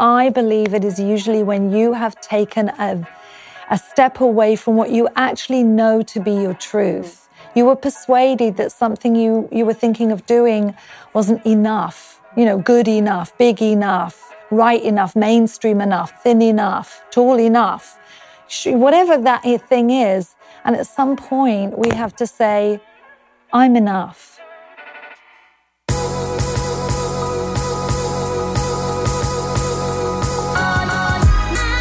I believe it is usually when you have taken a, a step away from what you actually know to be your truth. You were persuaded that something you, you were thinking of doing wasn't enough, you know, good enough, big enough, right enough, mainstream enough, thin enough, tall enough, whatever that thing is. And at some point, we have to say, I'm enough.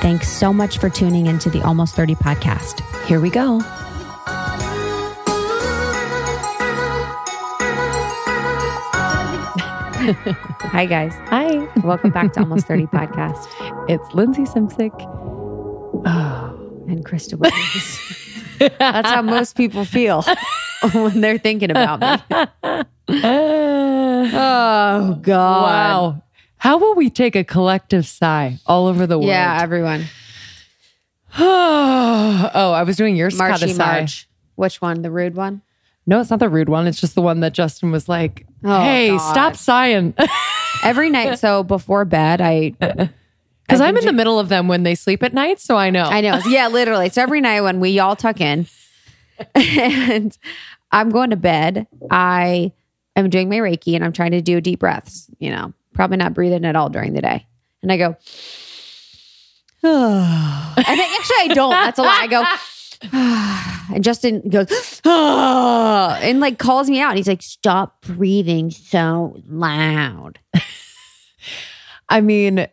Thanks so much for tuning into the Almost 30 podcast. Here we go. Hi, guys. Hi. Welcome back to Almost 30 podcast. It's Lindsey Simcik. Oh, and Krista Williams. That's how most people feel when they're thinking about me. oh, God. Wow. How will we take a collective sigh all over the world? Yeah, everyone. oh, I was doing yours kind of sigh. March. Which one? The rude one? No, it's not the rude one. It's just the one that Justin was like, oh, "Hey, God. stop sighing." Every night, so before bed, I because I'm in the middle of them when they sleep at night, so I know. I know. Yeah, literally. So every night when we all tuck in, and I'm going to bed, I am doing my Reiki and I'm trying to do deep breaths. You know, probably not breathing at all during the day. And I go, oh. and actually I don't. That's a lie. I go, and Justin goes, oh, and like calls me out. And he's like, stop breathing so loud. I mean,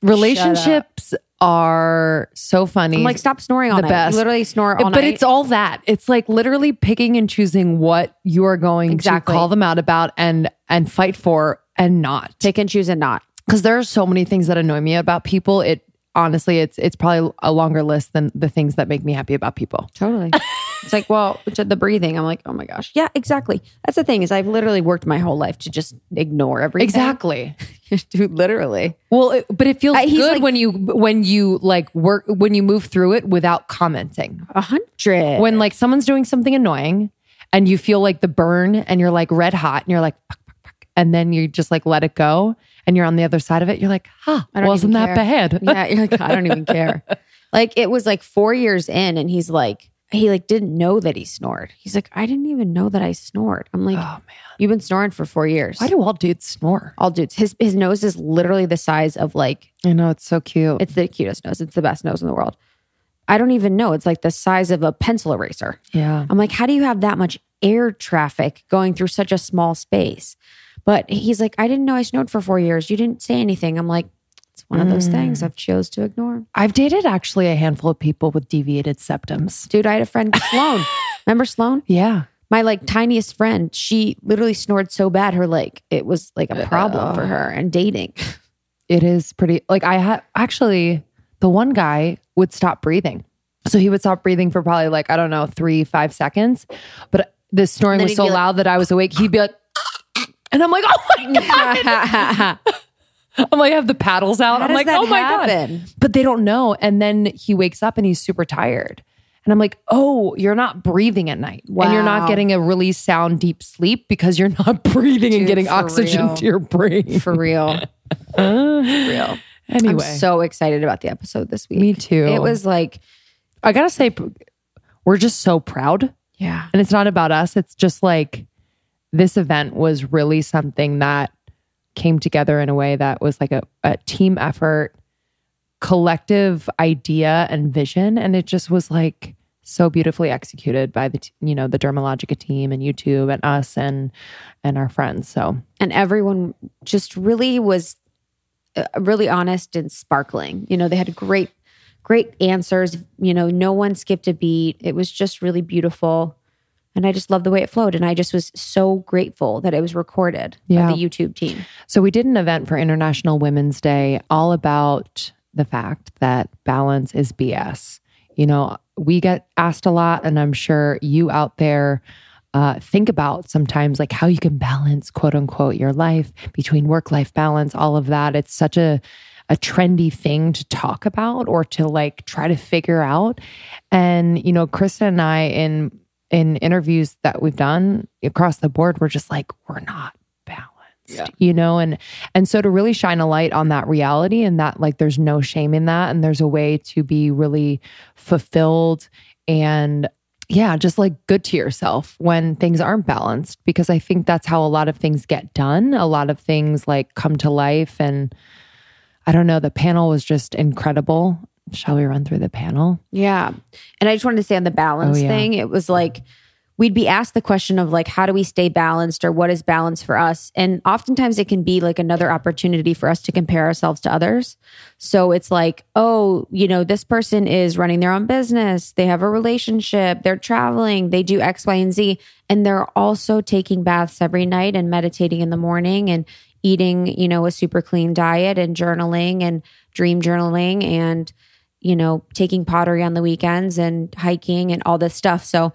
relationships are so funny. I'm like, stop snoring all the night. Best. You literally snore all but night. But it's all that. It's like literally picking and choosing what you are going exactly. to call them out about and and fight for and not. Pick and choose and not. Because there are so many things that annoy me about people. It honestly, it's it's probably a longer list than the things that make me happy about people. Totally. it's like, well, the breathing. I'm like, oh my gosh. Yeah, exactly. That's the thing is I've literally worked my whole life to just ignore everything. Exactly. Dude, literally. Well, it, but it feels uh, good like, when you when you like work when you move through it without commenting. A hundred. When like someone's doing something annoying and you feel like the burn and you're like red hot and you're like and then you just like let it go and you're on the other side of it, you're like, huh, I wasn't that bad? yeah, you're like, I don't even care. Like it was like four years in, and he's like, he like didn't know that he snored. He's like, I didn't even know that I snored. I'm like, oh man, you've been snoring for four years. Why do all dudes snore? All dudes. His his nose is literally the size of like. I know it's so cute. It's the cutest nose. It's the best nose in the world. I don't even know. It's like the size of a pencil eraser. Yeah. I'm like, how do you have that much air traffic going through such a small space? But he's like, I didn't know I snored for four years. You didn't say anything. I'm like, one of those mm. things I've chose to ignore. I've dated actually a handful of people with deviated septums. Dude, I had a friend, Sloan. Remember Sloan? Yeah. My like tiniest friend, she literally snored so bad, her like it was like a problem uh, for her and dating. It is pretty like I had actually the one guy would stop breathing. So he would stop breathing for probably like, I don't know, three, five seconds. But the snoring was so like, loud that I was awake. He'd be like, and I'm like, oh my God. I'm like, I have the paddles out. How I'm like, oh my happen? God. But they don't know. And then he wakes up and he's super tired. And I'm like, oh, you're not breathing at night. Wow. And you're not getting a really sound, deep sleep because you're not breathing Dude, and getting oxygen real. to your brain. For real. for real. Anyway. I'm so excited about the episode this week. Me too. It was like, I gotta say, we're just so proud. Yeah. And it's not about us. It's just like, this event was really something that came together in a way that was like a, a team effort, collective idea and vision. And it just was like so beautifully executed by the, you know, the Dermalogica team and YouTube and us and, and our friends. So, and everyone just really was uh, really honest and sparkling. You know, they had great great answers. You know, no one skipped a beat. It was just really beautiful. And I just love the way it flowed. And I just was so grateful that it was recorded Yeah. by the YouTube team. So we did an event for International Women's Day all about the fact that balance is BS. You know, we get asked a lot, and I'm sure you out there uh, think about sometimes like how you can balance, quote unquote, your life between work life balance, all of that. It's such a a trendy thing to talk about or to like try to figure out. And you know, Krista and I in in interviews that we've done across the board, we're just like, we're not balanced, you know, and and so to really shine a light on that reality and that like there's no shame in that, and there's a way to be really fulfilled and yeah, just like good to yourself when things aren't balanced, because I think that's how a lot of things get done. A lot of things like come to life, and I don't know. The panel was just incredible. Shall we run through the panel? Yeah. And I just wanted to say on the balance Oh, yeah. thing, it was like we'd be asked the question of like, how do we stay balanced or what is balance for us? And oftentimes it can be like another opportunity for us to compare ourselves to others. So it's like, oh, you know, this person is running their own business, they have a relationship, they're traveling, they do X, Y, and Z. And they're also taking baths every night and meditating in the morning and eating, you know, a super clean diet and journaling and dream journaling and you know, taking pottery on the weekends and hiking and all this stuff. So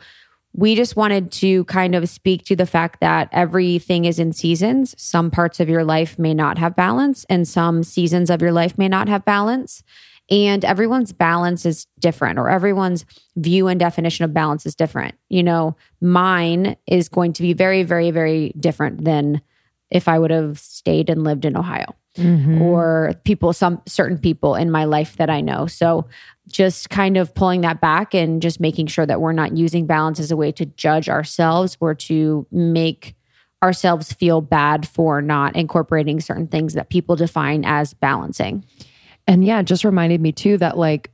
we just wanted to kind of speak to the fact that everything is in seasons. Some parts of your life may not have balance, and some seasons of your life may not have balance. And everyone's balance is different, or everyone's view and definition of balance is different. You know, mine is going to be very, very, very different than if I would have stayed and lived in Ohio Mm-hmm. or people, some certain people in my life that I know. So just kind of pulling that back and just making sure that we're not using balance as a way to judge ourselves or to make ourselves feel bad for not incorporating certain things that people define as balancing. And yeah, just reminded me too that like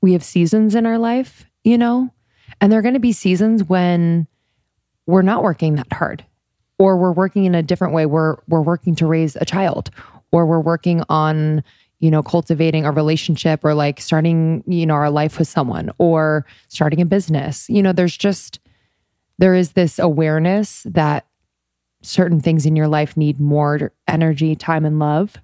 we have seasons in our life, you know, and there are going to be seasons when we're not working that hard or we're working in a different way. We're we're working to raise a child or we're working on, you know, cultivating a relationship or like starting, you know, our life with someone or starting a business. You know, there's just there is this awareness that certain things in your life need more energy, time and love.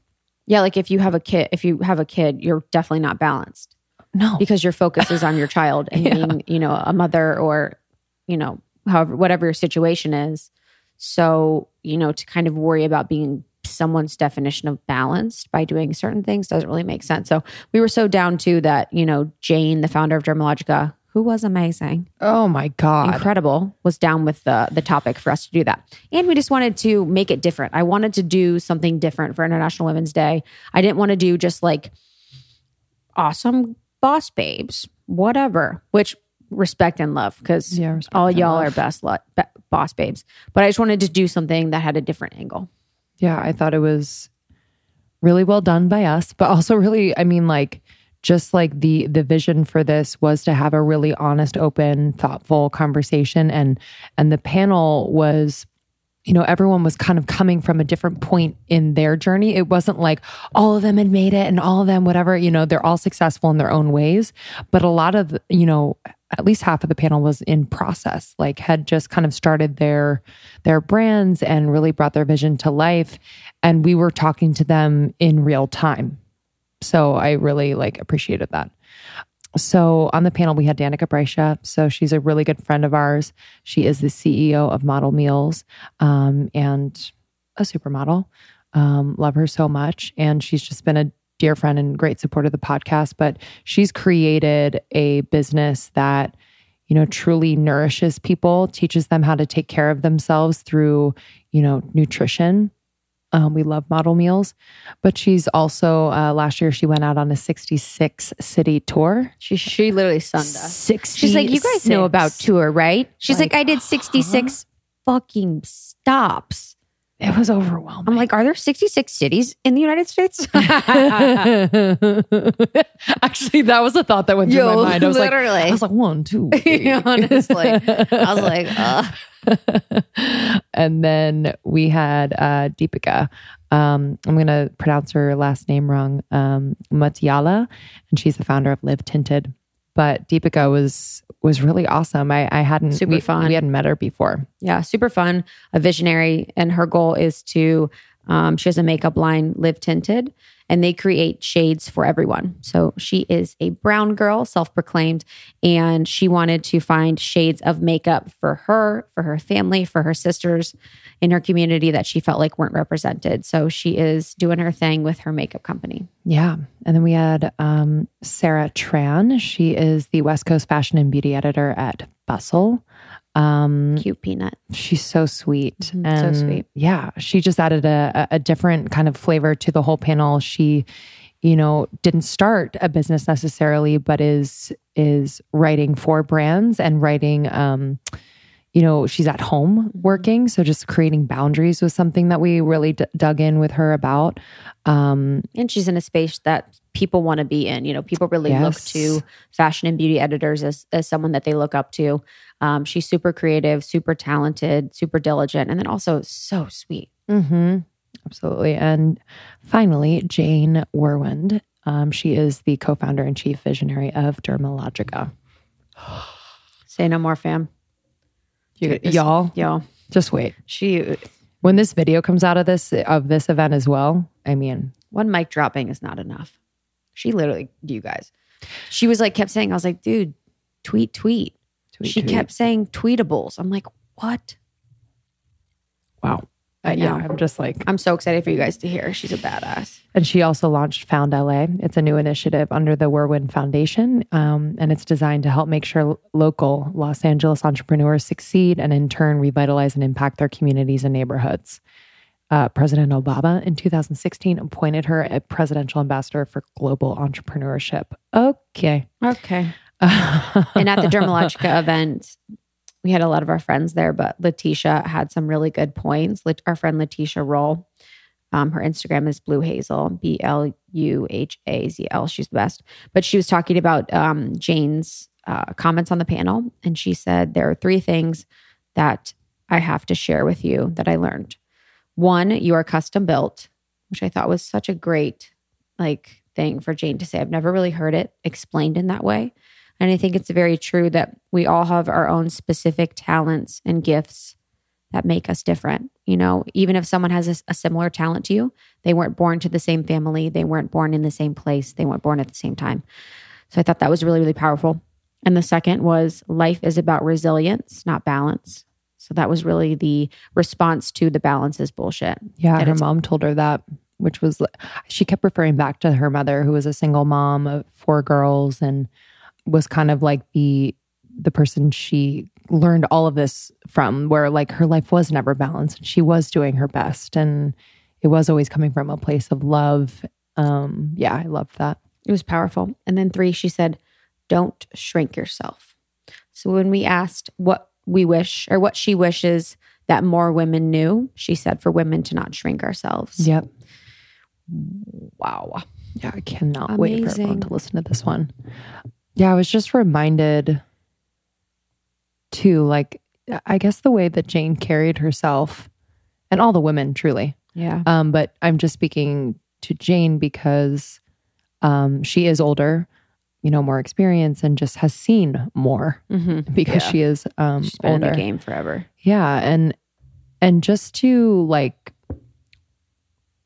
Yeah, like if you have a kid, if you have a kid, you're definitely not balanced No. because your focus is on your child and Yeah. being, you know, a mother or, you know, however, whatever your situation is. So, you know, to kind of worry about being someone's definition of balanced by doing certain things doesn't really make sense. So we were so down to that, you know, Jane, the founder of Dermalogica, who was amazing, Oh my God. incredible, was down with the the topic for us to do that. And we just wanted to make it different. I wanted to do something different for International Women's Day. I didn't want to do just like awesome boss babes, whatever, which respect and love because Yeah, all y'all love. are best lo- be- boss babes. But I just wanted to do something that had a different angle. Yeah, I thought it was really well done by us, but also really, I mean, like just like the the vision for this was to have a really honest, open, thoughtful conversation, and and the panel was. You know, everyone was kind of coming from a different point in their journey. It wasn't like all of them had made it and all of them, whatever, you know, they're all successful in their own ways. But a lot of, you know, at least half of the panel was in process, like had just kind of started their their brands and really brought their vision to life. And we were talking to them in real time. So I really like appreciated that. So on the panel, we had Danika Brysha. So she's a really good friend of ours. She is the CEO of Model Meals um, and a supermodel. Um, love her so much. And she's just been a dear friend and great support of the podcast. But she's created a business that, you know, truly nourishes people, teaches them how to take care of themselves through, you know, nutrition. Um, we love model meals, but she's also uh, last year she went out on a 66 city tour. She she literally sunned us. 60 She's like, you guys know about tour, right? She's like, Like, I did 66 fucking stops. It was overwhelming. I'm like, are there 66 cities in the United States? Actually, that was a thought that went through Yo, my mind. I was literally. like, I was like, one, two. Honestly. I was like, uh. and then we had uh, Deepica Um, I'm going to pronounce her last name wrong, um, Mutyala, and she's the founder of Live Tinted. But Deepica was was really awesome. I, I hadn't Super we, fun. We hadn't met her before. Yeah, super fun, a visionary, and her goal is to. Um, she has a makeup line, Live Tinted, and they create shades for everyone. So she is a brown girl, self proclaimed, and she wanted to find shades of makeup for her, for her family, for her sisters in her community that she felt like weren't represented. So she is doing her thing with her makeup company. Yeah. And then we had um, Sarah Tran. She is the West Coast fashion and beauty editor at Bustle. Um, Cute peanut. she's so sweet. Mhm, so sweet. Yeah. She just added a, a different kind of flavor to the whole panel. She, you know, didn't start a business necessarily, but is is writing for brands and writing um, you know, she's at home Mm-hmm. working. So just creating boundaries was something that we really d- dug in with her about. Um, And she's in a space that people want to be in. You know, people really look to fashion and beauty editors as, as someone that they look up to. Um, she's super creative, super talented, super diligent, and then also so sweet. hmm Absolutely. And finally, Jane Wurwand. Um, she is the co founder and chief visionary of Dermalogica. Say no more, fam. You, y'all, Yo, just wait. she When this video comes out of this of this event as well, I mean, one mic dropping is not enough. She literally, you guys, she was like, kept saying, I was like, dude, tweet, tweet. tweet, she tweet. kept saying tweetables. I'm like, what? wow. Uh, yeah, I'm just like, I'm so excited for you guys to hear. She's a badass. and she also launched Found LA. It's a new initiative under the Wurwand Foundation, um, and it's designed to help make sure local Los Angeles entrepreneurs succeed and in turn revitalize and impact their communities and neighborhoods. Uh, President Obama in 2016 appointed her a presidential ambassador for global entrepreneurship. Okay. Okay. and at the Dermalogica event, we had a lot of our friends there, but Letitia had some really good points. Our friend Letitia Roll, um, her Instagram is Blue Hazel, B L U H A Z L. She's the best. But she was talking about um, Jane's uh, comments on the panel, and she said there are three things that I have to share with you that I learned. One, you are custom built, which I thought was such a great like thing for Jane to say. I've never really heard it explained in that way. And I think it's very true that we all have our own specific talents and gifts that make us different. You know, even if someone has a, a similar talent to you, they weren't born to the same family, they weren't born in the same place, they weren't born at the same time. So I thought that was really, really powerful. And the second was life is about resilience, not balance. So that was really the response to the balance is bullshit. Yeah, That her mom told her that, which was she kept referring back to her mother, who was a single mom of four girls, and was kind of like the the person she learned all of this from, where like her life was never balanced. And she was doing her best, and it was always coming from a place of love. Um, yeah, I loved that. It was powerful. And then three, she said, don't shrink yourself. So when we asked what we wish or what she wishes that more women knew, she said for women to not shrink ourselves. Yep. Wow. Yeah, I cannot wait for everyone to listen to this one. Yeah, I was just reminded too, like, I guess the way that Jane carried herself and all the women truly. Yeah. Um, but I'm just speaking to Jane because um, she is older, you know, more experience and just has seen more Mm-hmm. because Yeah. she is um, She's been older. in the game forever. Yeah, and and just to like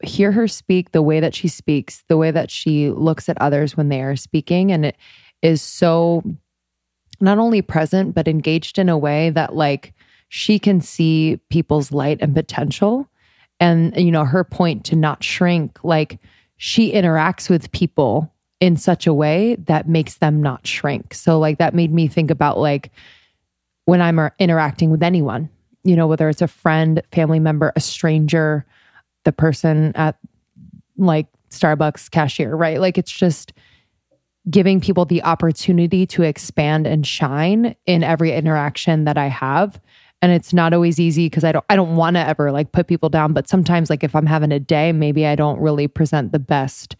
hear her speak the way that she speaks, the way that she looks at others when they are speaking and it is so not only present but engaged in a way that like she can see people's light and potential and you know her point to not shrink like she interacts with people in such a way that makes them not shrink so like that made me think about like when I'm interacting with anyone, you know, whether it's a friend, family member, a stranger, the person at like Starbucks cashier, right? Like it's just giving people the opportunity to expand and shine in every interaction that I have. And it's not always easy because I don't I don't want to ever like put people down, but sometimes like if I'm having a day, maybe I don't really present the best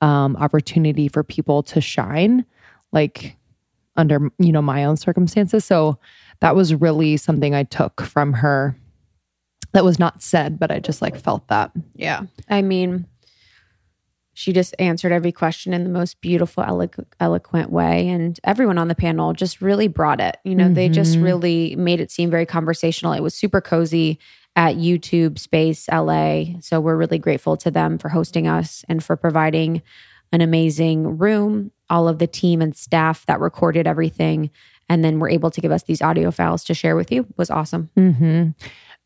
um opportunity for people to shine. Like under you know my own circumstances so that was really something i took from her that was not said, but I just like felt that. Yeah. I mean, she just answered every question in the most beautiful, elo- eloquent way. And everyone on the panel just really brought it. You know, mm-hmm. they just mm-hmm. really made it seem very conversational. It was super cozy at YouTube Space LA. So we're really grateful to them for hosting us and for providing an amazing room, all of the team and staff that recorded everything. And then were able to give us these audio files to share with you was awesome. Mm-hmm.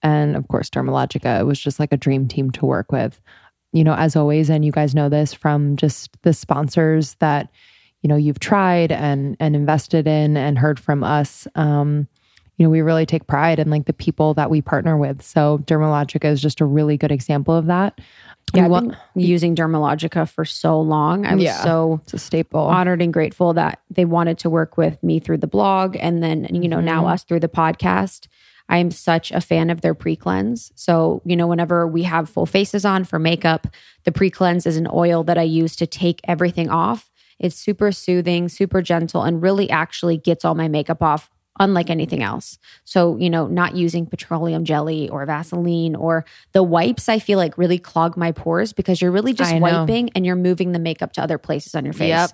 And of course, Dermalogica, it was just like a dream team to work with. You know, as always, and you guys know this from just the sponsors that, you know, you've tried and and invested in and heard from us. Um, you know, we really take pride in like the people that we partner with. So Dermalogica is just a really good example of that. Yeah, I've been using Dermalogica for so long. I was yeah, so it's a staple. honored and grateful that they wanted to work with me through the blog and then, you know, mm-hmm. now us through the podcast. I am such a fan of their pre cleanse. So, you know, whenever we have full faces on for makeup, the pre cleanse is an oil that I use to take everything off. It's super soothing, super gentle, and really actually gets all my makeup off unlike anything else. So, you know, not using petroleum jelly or Vaseline or the wipes, I feel like really clog my pores because you're really just wiping and you're moving the makeup to other places on your face. Yep.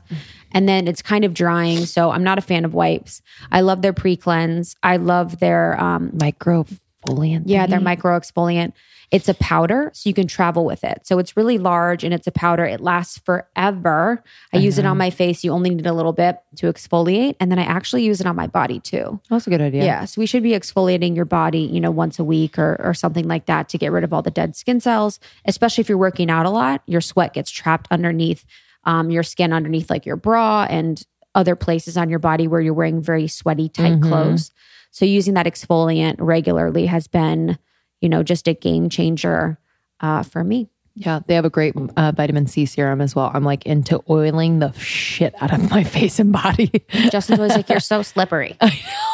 And then it's kind of drying. So I'm not a fan of wipes. I love their pre cleanse. I love their um, micro exfoliant. Yeah, their micro exfoliant. It's a powder, so you can travel with it. So it's really large and it's a powder. It lasts forever. I, I use know. it on my face. You only need a little bit to exfoliate. And then I actually use it on my body too. That's a good idea. Yeah. So we should be exfoliating your body, you know, once a week or, or something like that to get rid of all the dead skin cells, especially if you're working out a lot. Your sweat gets trapped underneath um, your skin, underneath like your bra and other places on your body where you're wearing very sweaty, tight mm-hmm. clothes. So using that exfoliant regularly has been, you know, just a game changer uh, for me. Yeah, they have a great uh, vitamin C serum as well. I'm like into oiling the shit out of my face and body. Justin's always like, "You're so slippery."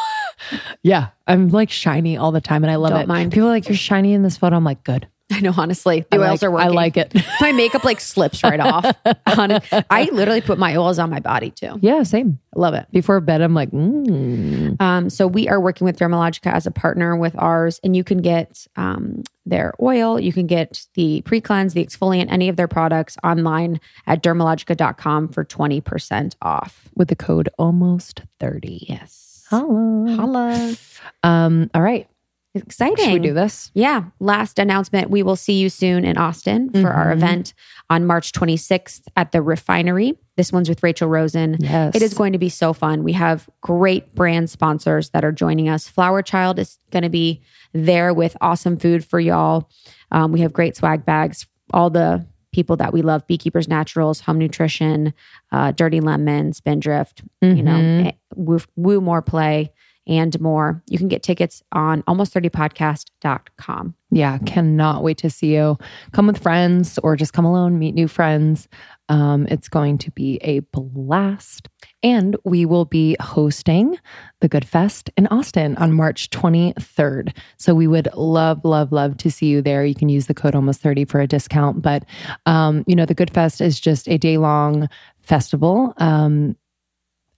yeah, I'm like shiny all the time, and I love Don't it. Mind. People are like, "You're shiny in this photo." I'm like, "Good." I know, honestly. The I oils like, are working. I like it. my makeup like slips right off. I literally put my oils on my body too. Yeah, same. I love it. Before bed, I'm like, mm. um, so we are working with Dermalogica as a partner with ours, and you can get um, their oil, you can get the pre cleanse, the exfoliant, any of their products online at dermalogica.com for 20% off. With the code almost 30. Yes. Holla. Holla. Um, all right. Exciting. Should we do this? Yeah. Last announcement we will see you soon in Austin for mm-hmm. our event on March 26th at the refinery. This one's with Rachel Rosen. Yes. It is going to be so fun. We have great brand sponsors that are joining us. Flower Child is going to be there with awesome food for y'all. Um, we have great swag bags, all the people that we love Beekeepers Naturals, Hum Nutrition, uh, Dirty Lemon, Spindrift, mm-hmm. you know, mm-hmm. Eh, woo, woo More Play and more. You can get tickets on almost30podcast.com. Yeah, cannot wait to see you. Come with friends or just come alone, meet new friends. Um, it's going to be a blast. And we will be hosting the Good Fest in Austin on March 23rd. So we would love, love, love to see you there. You can use the code almost 30 for a discount. But, um, you know, the Good Fest is just a day long festival. Um,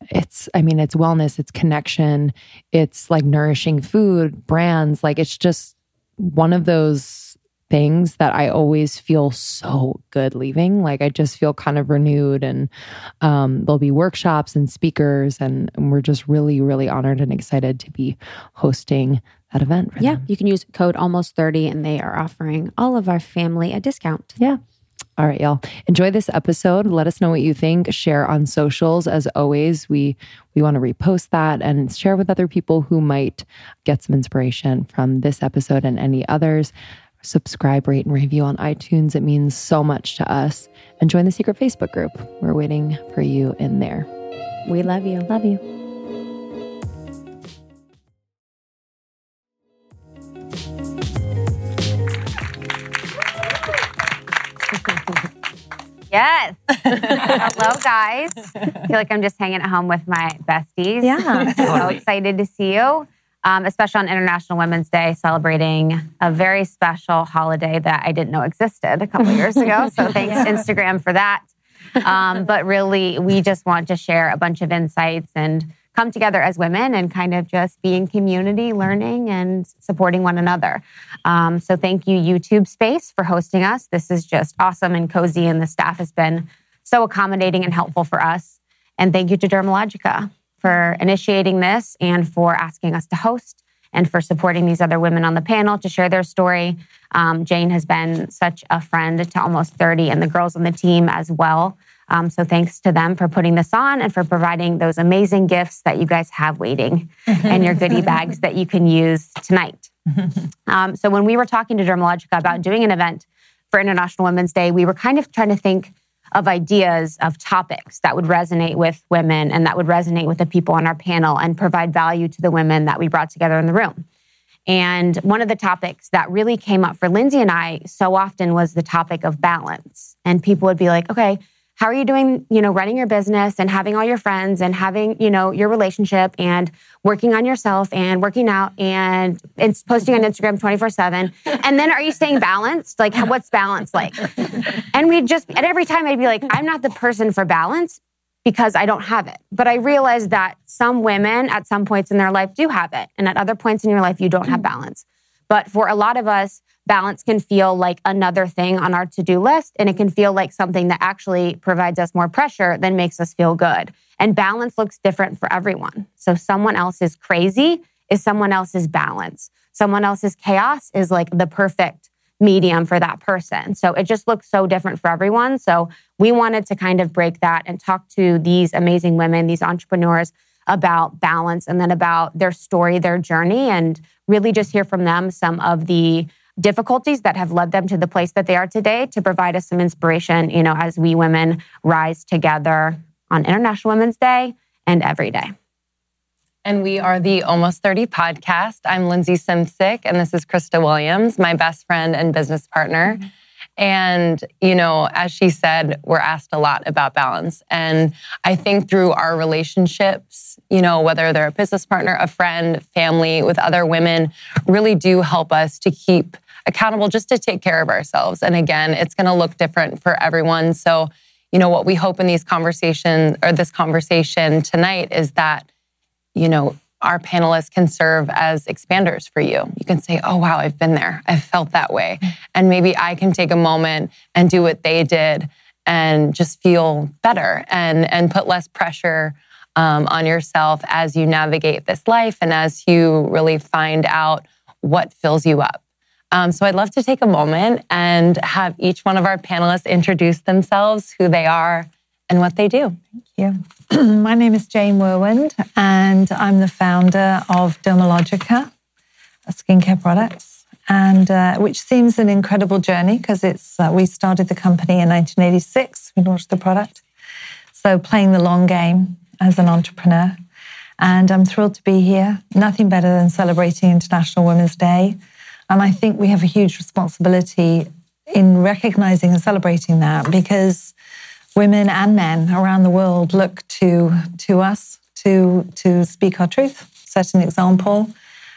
it's i mean it's wellness it's connection it's like nourishing food brands like it's just one of those things that i always feel so good leaving. Like i just feel kind of renewed and um, there'll be workshops and speakers and, and, we're just really really honored and excited to be hosting that event yeah them. you can use code almost 30 and they are offering all of our family a discount. Yeah all right, y'all. Enjoy this episode. Let us know what you think. Share on socials. As always, we we want to repost that and share with other people who might get some inspiration from this episode and any others. Subscribe, rate, and review on iTunes. It means so much to us. And join the secret Facebook group. We're waiting for you in there. We love you. Love you. Yes. Hello, guys. I feel like I'm just hanging at home with my besties. Yeah. so excited to see you, um, especially on International Women's Day, celebrating a very special holiday that I didn't know existed a couple years ago. So thanks, Instagram, for that. Um, but really, we just want to share a bunch of insights and come together as women and kind of just be in community, learning and supporting one another. Um, so thank you, YouTube Space, for hosting us. This is just awesome and cozy, and the staff has been so accommodating and helpful for us. And thank you to Dermalogica for initiating this and for asking us to host and for supporting these other women on the panel to share their story. Um, Jane has been such a friend to almost 30 and the girls on the team as well. Um, so thanks to them for putting this on and for providing those amazing gifts that you guys have waiting and your goodie bags that you can use tonight. Um, so when we were talking to Dermalogica about doing an event for International Women's Day, we were kind of trying to think of ideas of topics that would resonate with women and that would resonate with the people on our panel and provide value to the women that we brought together in the room. And one of the topics that really came up for Lindsey and I so often was the topic of balance. And people would be like, okay, how are you doing, you know, running your business and having all your friends and having, you know, your relationship and working on yourself and working out and, and posting on Instagram 24 seven. And then are you staying balanced? Like what's balance like? And we just, and every time I'd be like, I'm not the person for balance because I don't have it. But I realized that some women at some points in their life do have it. And at other points in your life, you don't have balance. But for a lot of us, balance can feel like another thing on our to do list, and it can feel like something that actually provides us more pressure than makes us feel good. And balance looks different for everyone. So, someone else's crazy is someone else's balance. Someone else's chaos is like the perfect medium for that person. So, it just looks so different for everyone. So, we wanted to kind of break that and talk to these amazing women, these entrepreneurs about balance and then about their story, their journey, and really just hear from them some of the difficulties that have led them to the place that they are today to provide us some inspiration, you know, as we women rise together on International Women's Day and every day. And we are the Almost 30 podcast. I'm Lindsey Simcik, and this is Krista Williams, my best friend and business partner. And, you know, as she said, we're asked a lot about balance. And I think through our relationships, you know, whether they're a business partner, a friend, family, with other women, really do help us to keep accountable just to take care of ourselves. And again, it's going to look different for everyone. So, you know, what we hope in these conversations or this conversation tonight is that, you know, our panelists can serve as expanders for you. You can say, oh, wow, I've been there. I've felt that way. And maybe I can take a moment and do what they did and just feel better and, and put less pressure um, on yourself as you navigate this life and as you really find out what fills you up. Um, so I'd love to take a moment and have each one of our panelists introduce themselves, who they are, and what they do. Thank you. My name is Jane Wurwand, and I'm the founder of Dermalogica, a skincare products, and uh, which seems an incredible journey because it's uh, we started the company in 1986. We launched the product, so playing the long game as an entrepreneur. And I'm thrilled to be here. Nothing better than celebrating International Women's Day and I think we have a huge responsibility in recognizing and celebrating that because women and men around the world look to, to us to, to speak our truth, set an example.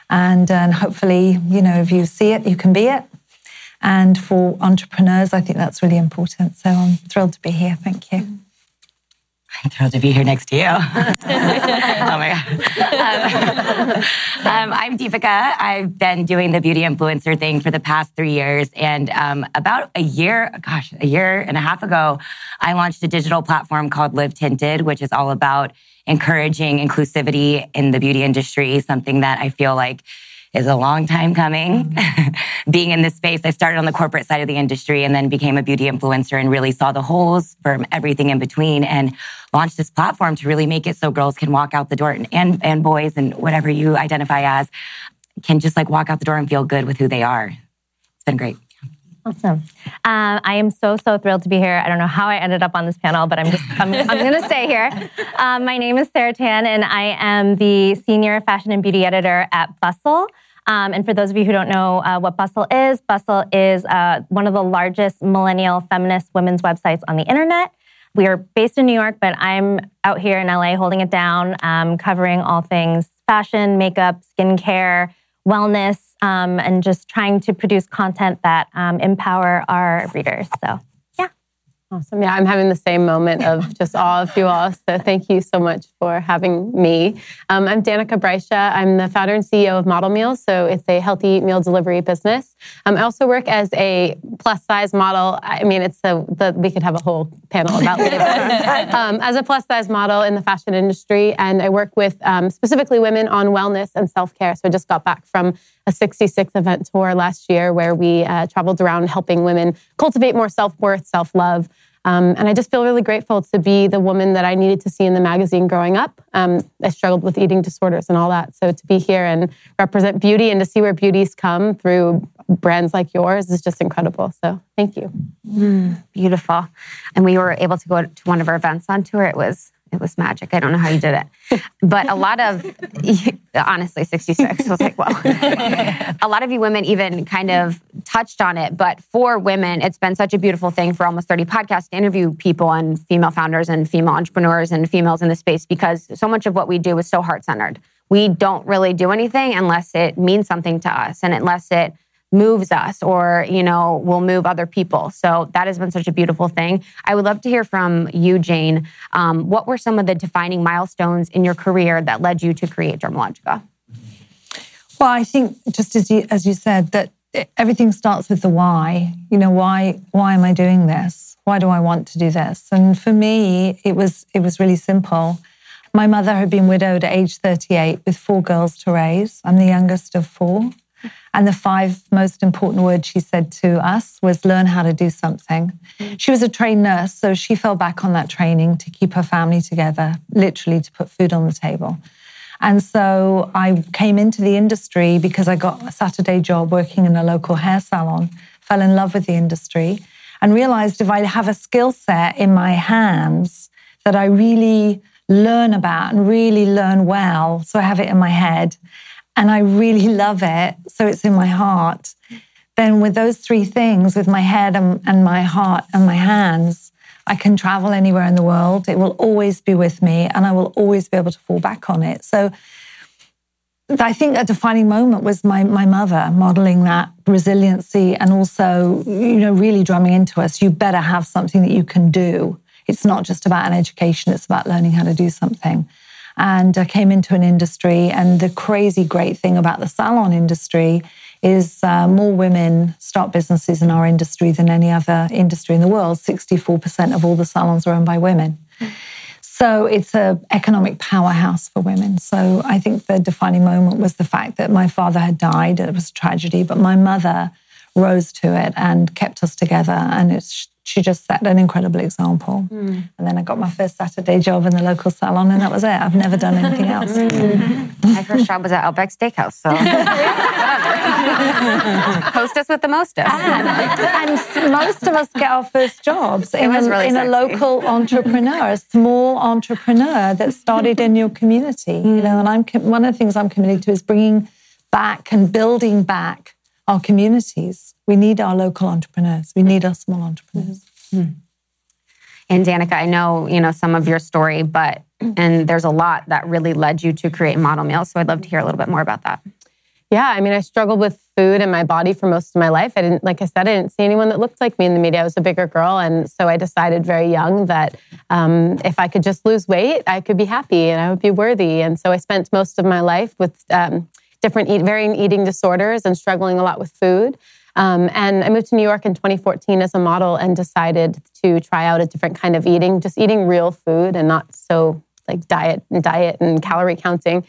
And, and hopefully, you know, if you see it, you can be it. And for entrepreneurs, I think that's really important. So I'm thrilled to be here. Thank you. I'm thrilled to be here next to you. oh my God. Um, um, I'm Deepica. I've been doing the beauty influencer thing for the past three years. And um, about a year, gosh, a year and a half ago, I launched a digital platform called Live Tinted, which is all about encouraging inclusivity in the beauty industry, something that I feel like is a long time coming. Mm-hmm. Being in this space, I started on the corporate side of the industry and then became a beauty influencer and really saw the holes from everything in between and launched this platform to really make it so girls can walk out the door and, and, and boys and whatever you identify as can just like walk out the door and feel good with who they are. It's been great. Awesome. Um, I am so, so thrilled to be here. I don't know how I ended up on this panel, but I'm just, I'm, I'm going to stay here. Um, my name is Sarah Tan, and I am the senior fashion and beauty editor at Bustle. Um, and for those of you who don't know uh, what Bustle is, Bustle is uh, one of the largest millennial feminist women's websites on the internet. We are based in New York, but I'm out here in LA holding it down, um, covering all things fashion, makeup, skincare, wellness, um, and just trying to produce content that um, empower our readers. So. Awesome. Yeah, I'm having the same moment of just awe of you all. So thank you so much for having me. Um, I'm Danika Brysha. I'm the founder and CEO of Model Meals. So it's a healthy meal delivery business. Um, I also work as a plus size model. I mean, it's a, the, we could have a whole panel about um, as a plus size model in the fashion industry. And I work with um, specifically women on wellness and self care. So I just got back from a 66 event tour last year where we uh, traveled around helping women cultivate more self worth, self love. Um, and I just feel really grateful to be the woman that I needed to see in the magazine growing up. Um, I struggled with eating disorders and all that. So to be here and represent beauty and to see where beauty's come through brands like yours is just incredible. So thank you. Mm, beautiful. And we were able to go to one of our events on tour. It was it was magic. I don't know how you did it. But a lot of, honestly, 66, I was like, well, a lot of you women even kind of touched on it. But for women, it's been such a beautiful thing for almost 30 podcasts to interview people and female founders and female entrepreneurs and females in the space because so much of what we do is so heart centered. We don't really do anything unless it means something to us and unless it moves us or you know will move other people. So that has been such a beautiful thing. I would love to hear from you jane. Um, what were some of the defining milestones in your career that led you to create dermalogica? Well i think just as you as you said that everything starts with the why. You know why why am i doing this? Why do i want to do this? And for me it was it was really simple. My mother had been widowed at age 38 with four girls to raise. I'm the youngest of four and the five most important words she said to us was learn how to do something. She was a trained nurse, so she fell back on that training to keep her family together, literally to put food on the table. And so I came into the industry because I got a Saturday job working in a local hair salon, fell in love with the industry, and realized if I have a skill set in my hands that I really learn about and really learn well, so I have it in my head and I really love it, so it's in my heart, then with those three things, with my head and, and my heart and my hands, I can travel anywhere in the world. It will always be with me, and I will always be able to fall back on it. So I think a defining moment was my my mother modeling that resiliency and also, you know, really drumming into us, you better have something that you can do. It's not just about an education, it's about learning how to do something and I came into an industry. And the crazy great thing about the salon industry is uh, more women start businesses in our industry than any other industry in the world. 64% of all the salons are owned by women. So it's an economic powerhouse for women. So I think the defining moment was the fact that my father had died. It was a tragedy, but my mother rose to it and kept us together. And it's she just set an incredible example. Mm. And then I got my first Saturday job in the local salon, and that was it. I've never done anything else. Mm. My first job was at Outback Steakhouse. So hostess with the mostest. And, and, most of us get our first jobs in, a, really in a, local entrepreneur, a small entrepreneur that started in your community. Mm. You know, and I'm one of the things I'm committed to is bringing back and building back our communities. We need our local entrepreneurs. We need our small entrepreneurs. Mm-hmm. And Danika, I know you know some of your story, but and there's a lot that really led you to create Model Meals. So I'd love to hear a little bit more about that. Yeah, I mean, I struggled with food and my body for most of my life. I didn't, like I said, I didn't see anyone that looked like me in the media. I was a bigger girl, and so I decided very young that um, if I could just lose weight, I could be happy and I would be worthy. And so I spent most of my life with um, different eat, varying eating disorders and struggling a lot with food. Um, and I moved to New York in 2014 as a model and decided to try out a different kind of eating, just eating real food and not so like diet and diet and calorie counting.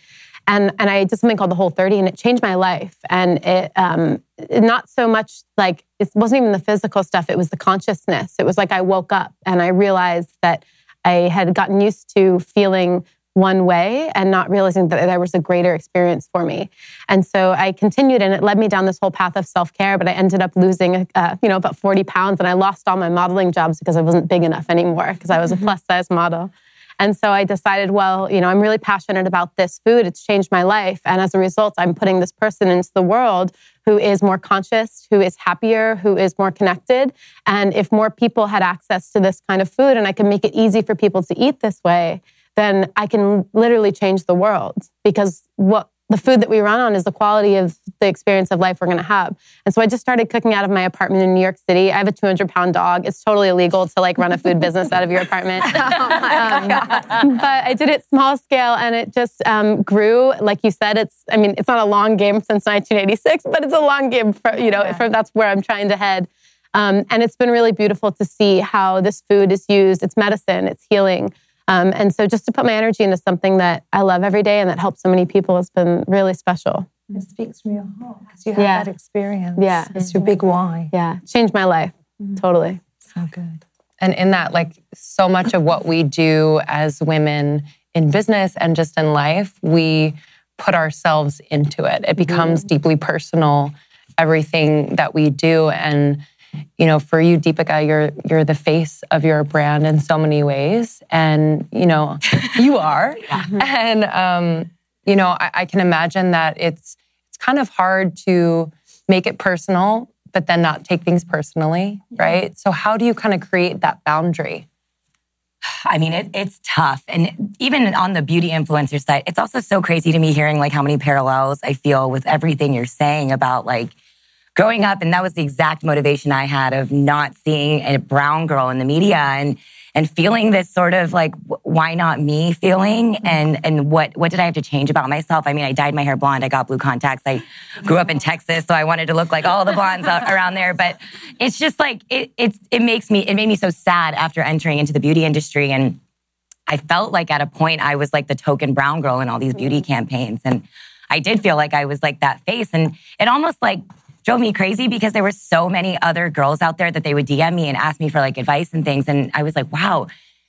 And, and I did something called the Whole 30 and it changed my life. And it, um, not so much like, it wasn't even the physical stuff, it was the consciousness. It was like I woke up and I realized that I had gotten used to feeling one way and not realizing that there was a greater experience for me. And so I continued and it led me down this whole path of self-care, but I ended up losing, uh, you know, about 40 pounds and I lost all my modeling jobs because I wasn't big enough anymore because I was a mm-hmm. plus size model. And so I decided, well, you know, I'm really passionate about this food. It's changed my life. And as a result, I'm putting this person into the world who is more conscious, who is happier, who is more connected. And if more people had access to this kind of food and I could make it easy for people to eat this way, then I can literally change the world because what the food that we run on is the quality of the experience of life we're going to have. And so I just started cooking out of my apartment in New York City. I have a 200 pound dog. It's totally illegal to like run a food business out of your apartment. oh um, but I did it small scale and it just um, grew. Like you said, it's, I mean, it's not a long game since 1986, but it's a long game for, you know, yeah. for, that's where I'm trying to head. Um, and it's been really beautiful to see how this food is used. It's medicine, it's healing. Um, and so just to put my energy into something that I love every day and that helps so many people has been really special. It speaks from your heart because you have yeah. that experience. Yeah. It's your big why. Yeah. Changed my life. Mm-hmm. Totally. So good. And in that, like so much of what we do as women in business and just in life, we put ourselves into it. It becomes mm-hmm. deeply personal, everything that we do. And you know, for you, Deepica, you're you're the face of your brand in so many ways, and you know, you are. yeah. And um, you know, I, I, can imagine that it's it's kind of hard to make it personal, but then not take things personally, yeah. right? So, how do you kind of create that boundary? I mean, it, it's tough. And even on the beauty influencer side, it's also so crazy to me hearing like how many parallels I feel with everything you're saying about like growing up, and that was the exact motivation I had of not seeing a brown girl in the media and and feeling this sort of like why not me feeling and and what what did I have to change about myself? I mean, I dyed my hair blonde, I got blue contacts. I grew up in Texas, so I wanted to look like all the blondes around there, but it's just like it it's it makes me it made me so sad after entering into the beauty industry and I felt like at a point I was like the token brown girl in all these beauty mm-hmm. campaigns and I did feel like I was like that face and it almost like drove me crazy because there were so many other girls out there that they would DM me and ask me for like advice and things. And I was like, wow,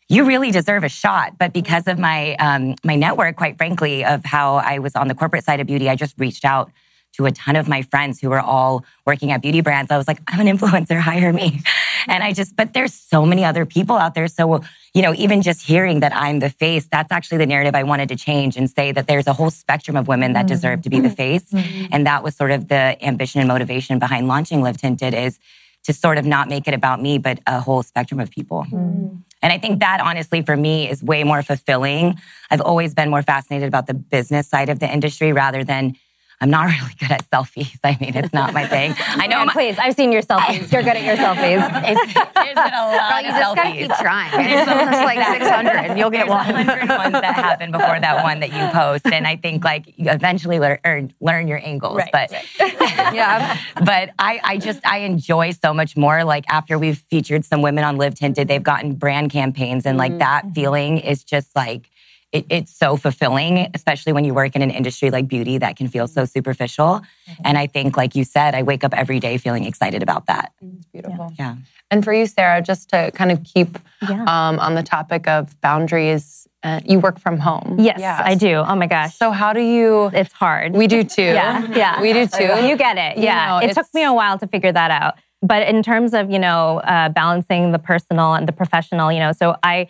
you really deserve a shot. But because of my um, my network, quite frankly, of how I was on the corporate side of beauty, I just reached out to a ton of my friends who were all working at beauty brands. I was like, I'm an influencer, hire me. And I just, but there's so many other people out there. So, you know, even just hearing that I'm the face, that's actually the narrative I wanted to change and say that there's a whole spectrum of women that mm-hmm. deserve to be the mm-hmm. face. Mm-hmm. And that was sort of the ambition and motivation behind launching Live Tinted is to sort of not make it about me, but a whole spectrum of people. Mm. And I think that honestly for me is way more fulfilling. I've always been more fascinated about the business side of the industry rather than I'm not really good at selfies. I mean, it's not my thing. I know. My, please, I've seen your selfies. You're good at your selfies. It's, there's been a lot Girl, you just gotta keep trying. There's like 600, you'll get one. 100 ones that happen before that one that you post, and I think like you eventually learn learn your angles. Right, but right. yeah, but I I just I enjoy so much more. Like after we've featured some women on Live Tinted, they've gotten brand campaigns, and like mm-hmm. that feeling is just like it, it's so fulfilling, especially when you work in an industry like beauty that can feel so superficial. Mm-hmm. And I think, like you said, I wake up every day feeling excited about that. It's beautiful. Yeah. And for you, Sarah, just to kind of keep yeah. um, on the topic of boundaries, uh, you work from home. Yes, yes, I do. Oh my gosh. So how do you? It's hard. We do too. yeah, yeah. We do too. You get it. Yeah. You know, it took me a while to figure that out. But in terms of you know uh, balancing the personal and the professional, you know, so I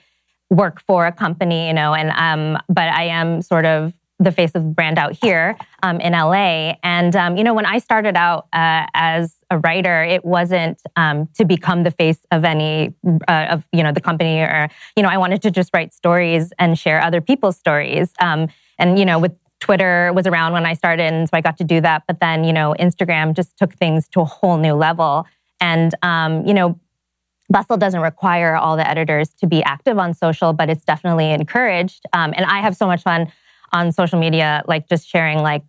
work for a company, you know, and um, but I am sort of the face of the brand out here um, in LA. And um, you know, when I started out uh, as a writer, it wasn't um, to become the face of any uh, of you know the company, or you know, I wanted to just write stories and share other people's stories. Um, and you know, with Twitter was around when I started, and so I got to do that. But then you know, Instagram just took things to a whole new level. And um, you know, Bustle doesn't require all the editors to be active on social, but it's definitely encouraged. Um, and I have so much fun on social media, like just sharing like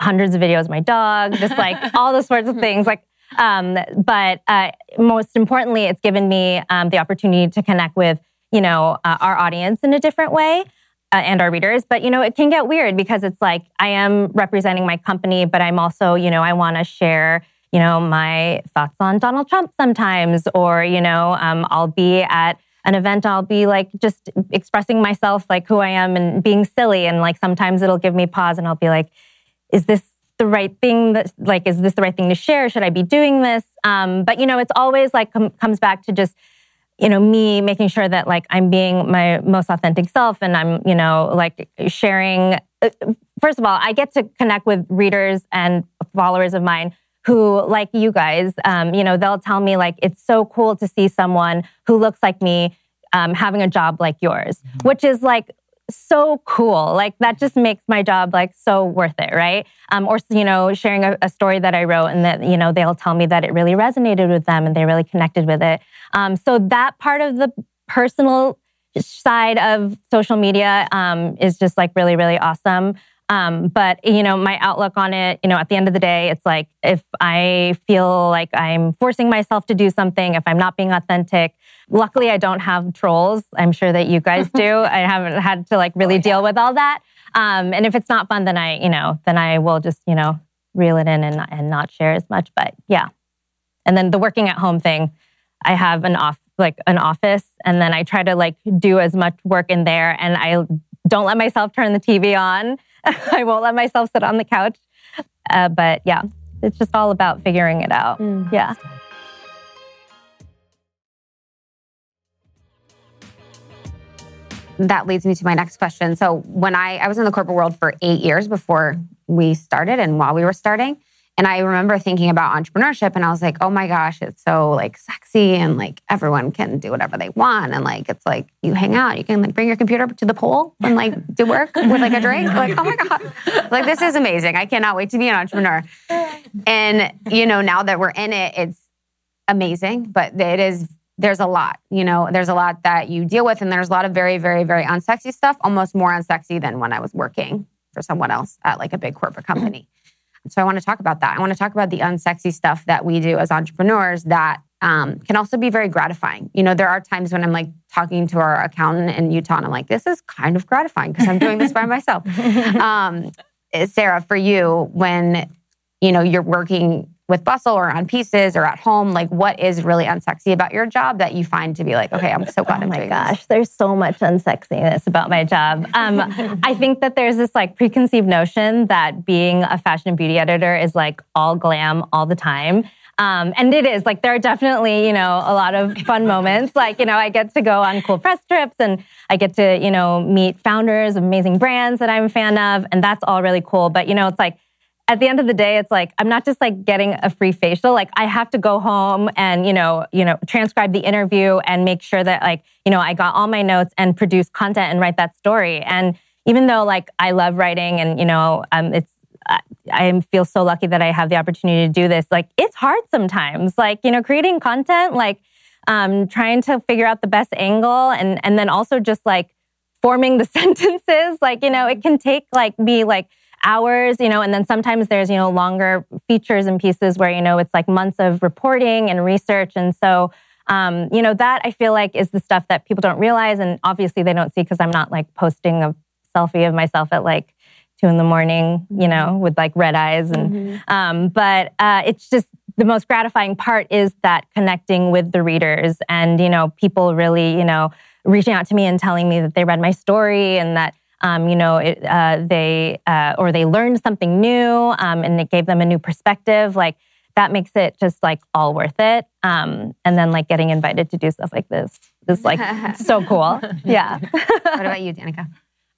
hundreds of videos of my dog, just like all the sorts of things. Like, um, but uh, most importantly, it's given me um, the opportunity to connect with you know uh, our audience in a different way. Uh, and our readers, but you know, it can get weird because it's like I am representing my company, but I'm also, you know, I want to share you know, my thoughts on Donald Trump sometimes, or, you know, um, I'll be at an event, I'll be like just expressing myself, like who I am and being silly. And like sometimes it'll give me pause and I'll be like, is this the right thing that like, is this the right thing to share? Should I be doing this? Um, but, you know, it's always like com- comes back to just, you know, me making sure that like I'm being my most authentic self and I'm, you know, like sharing. Uh, first of all, I get to connect with readers and followers of mine who, like you guys, um, you know, they'll tell me like it's so cool to see someone who looks like me um, having a job like yours, mm-hmm. which is like so cool. Like that just makes my job like so worth it, right? Um, or you know, sharing a, a, story that I wrote and that you know they'll tell me that it really resonated with them and they really connected with it. Um, so that part of the personal side of social media um, is just like really really awesome. Um, but you know, my outlook on it, you know, at the end of the day, it's like if I feel like I'm forcing myself to do something, if I'm not being authentic, luckily I don't have trolls. I'm sure that you guys do. I haven't had to like really oh, yeah. deal with all that. Um, and if it's not fun, then I, you know, then I will just, you know, reel it in and, and not share as much. But yeah. And then the working at home thing, I have an off like an office and then I try to like do as much work in there and I don't let myself turn the TV on I won't let myself sit on the couch. Uh, but yeah, it's just all about figuring it out. Mm. Yeah. That leads me to my next question. So when I I was in the corporate world for 8 years before we started and while we were starting, and I remember thinking about entrepreneurship and I was like, oh my gosh, it's so like sexy and like everyone can do whatever they want. And like, it's like you hang out, you can like bring your computer to the pool and like do work with like a drink. Like, oh my God, like this is amazing. I cannot wait to be an entrepreneur. And, you know, now that we're in it, it's amazing, but it is, there's a lot, you know, there's a lot that you deal with. And there's a lot of very, very, very unsexy stuff, almost more unsexy than when I was working for someone else at like a big corporate company. So I want to talk about that. I want to talk about the unsexy stuff that we do as entrepreneurs that um, can also be very gratifying. You know, there are times when I'm like talking to our accountant in Utah and I'm like, this is kind of gratifying because I'm doing this by myself. Um, Sarah, for you, when, you know, you're working with Bustle or on pieces or at home? Like, what is really unsexy about your job that you find to be like, okay, I'm so glad oh I'm doing gosh, this? there's so much unsexiness about my job. Um, I think that there's this like preconceived notion that being a fashion and beauty editor is like all glam all the time. Um, and it is like there are definitely you know a lot of fun moments like you know i get to go on cool press trips and i get to you know meet founders of amazing brands that i'm a fan of and that's all really cool but you know it's like at the end of the day, it's like I'm not just like getting a free facial. Like I have to go home and you know, you know, transcribe the interview and make sure that like you know I got all my notes and produce content and write that story. And even though like I love writing and you know, um, it's I feel so lucky that I have the opportunity to do this. Like it's hard sometimes. Like you know, creating content, like um, trying to figure out the best angle, and and then also just like forming the sentences. Like you know, it can take like me like hours, you know, and then sometimes there's, you know, longer features and pieces where, you know, it's like months of reporting and research. And so, um, you know, that I feel like is the stuff that people don't realize. And obviously they don't see because I'm not like posting a selfie of myself at like two in the morning, you know, mm-hmm. with like red eyes. And, mm-hmm. um, but uh, it's just the most gratifying part is that connecting with the readers and, you know, people really, you know, reaching out to me and telling me that they read my story and that um, you know, it, uh, they uh, or they learned something new um, and it gave them a new perspective. Like that makes it just like all worth it. Um, and then like getting invited to do stuff like this is like so cool. Yeah. what about you, Danika?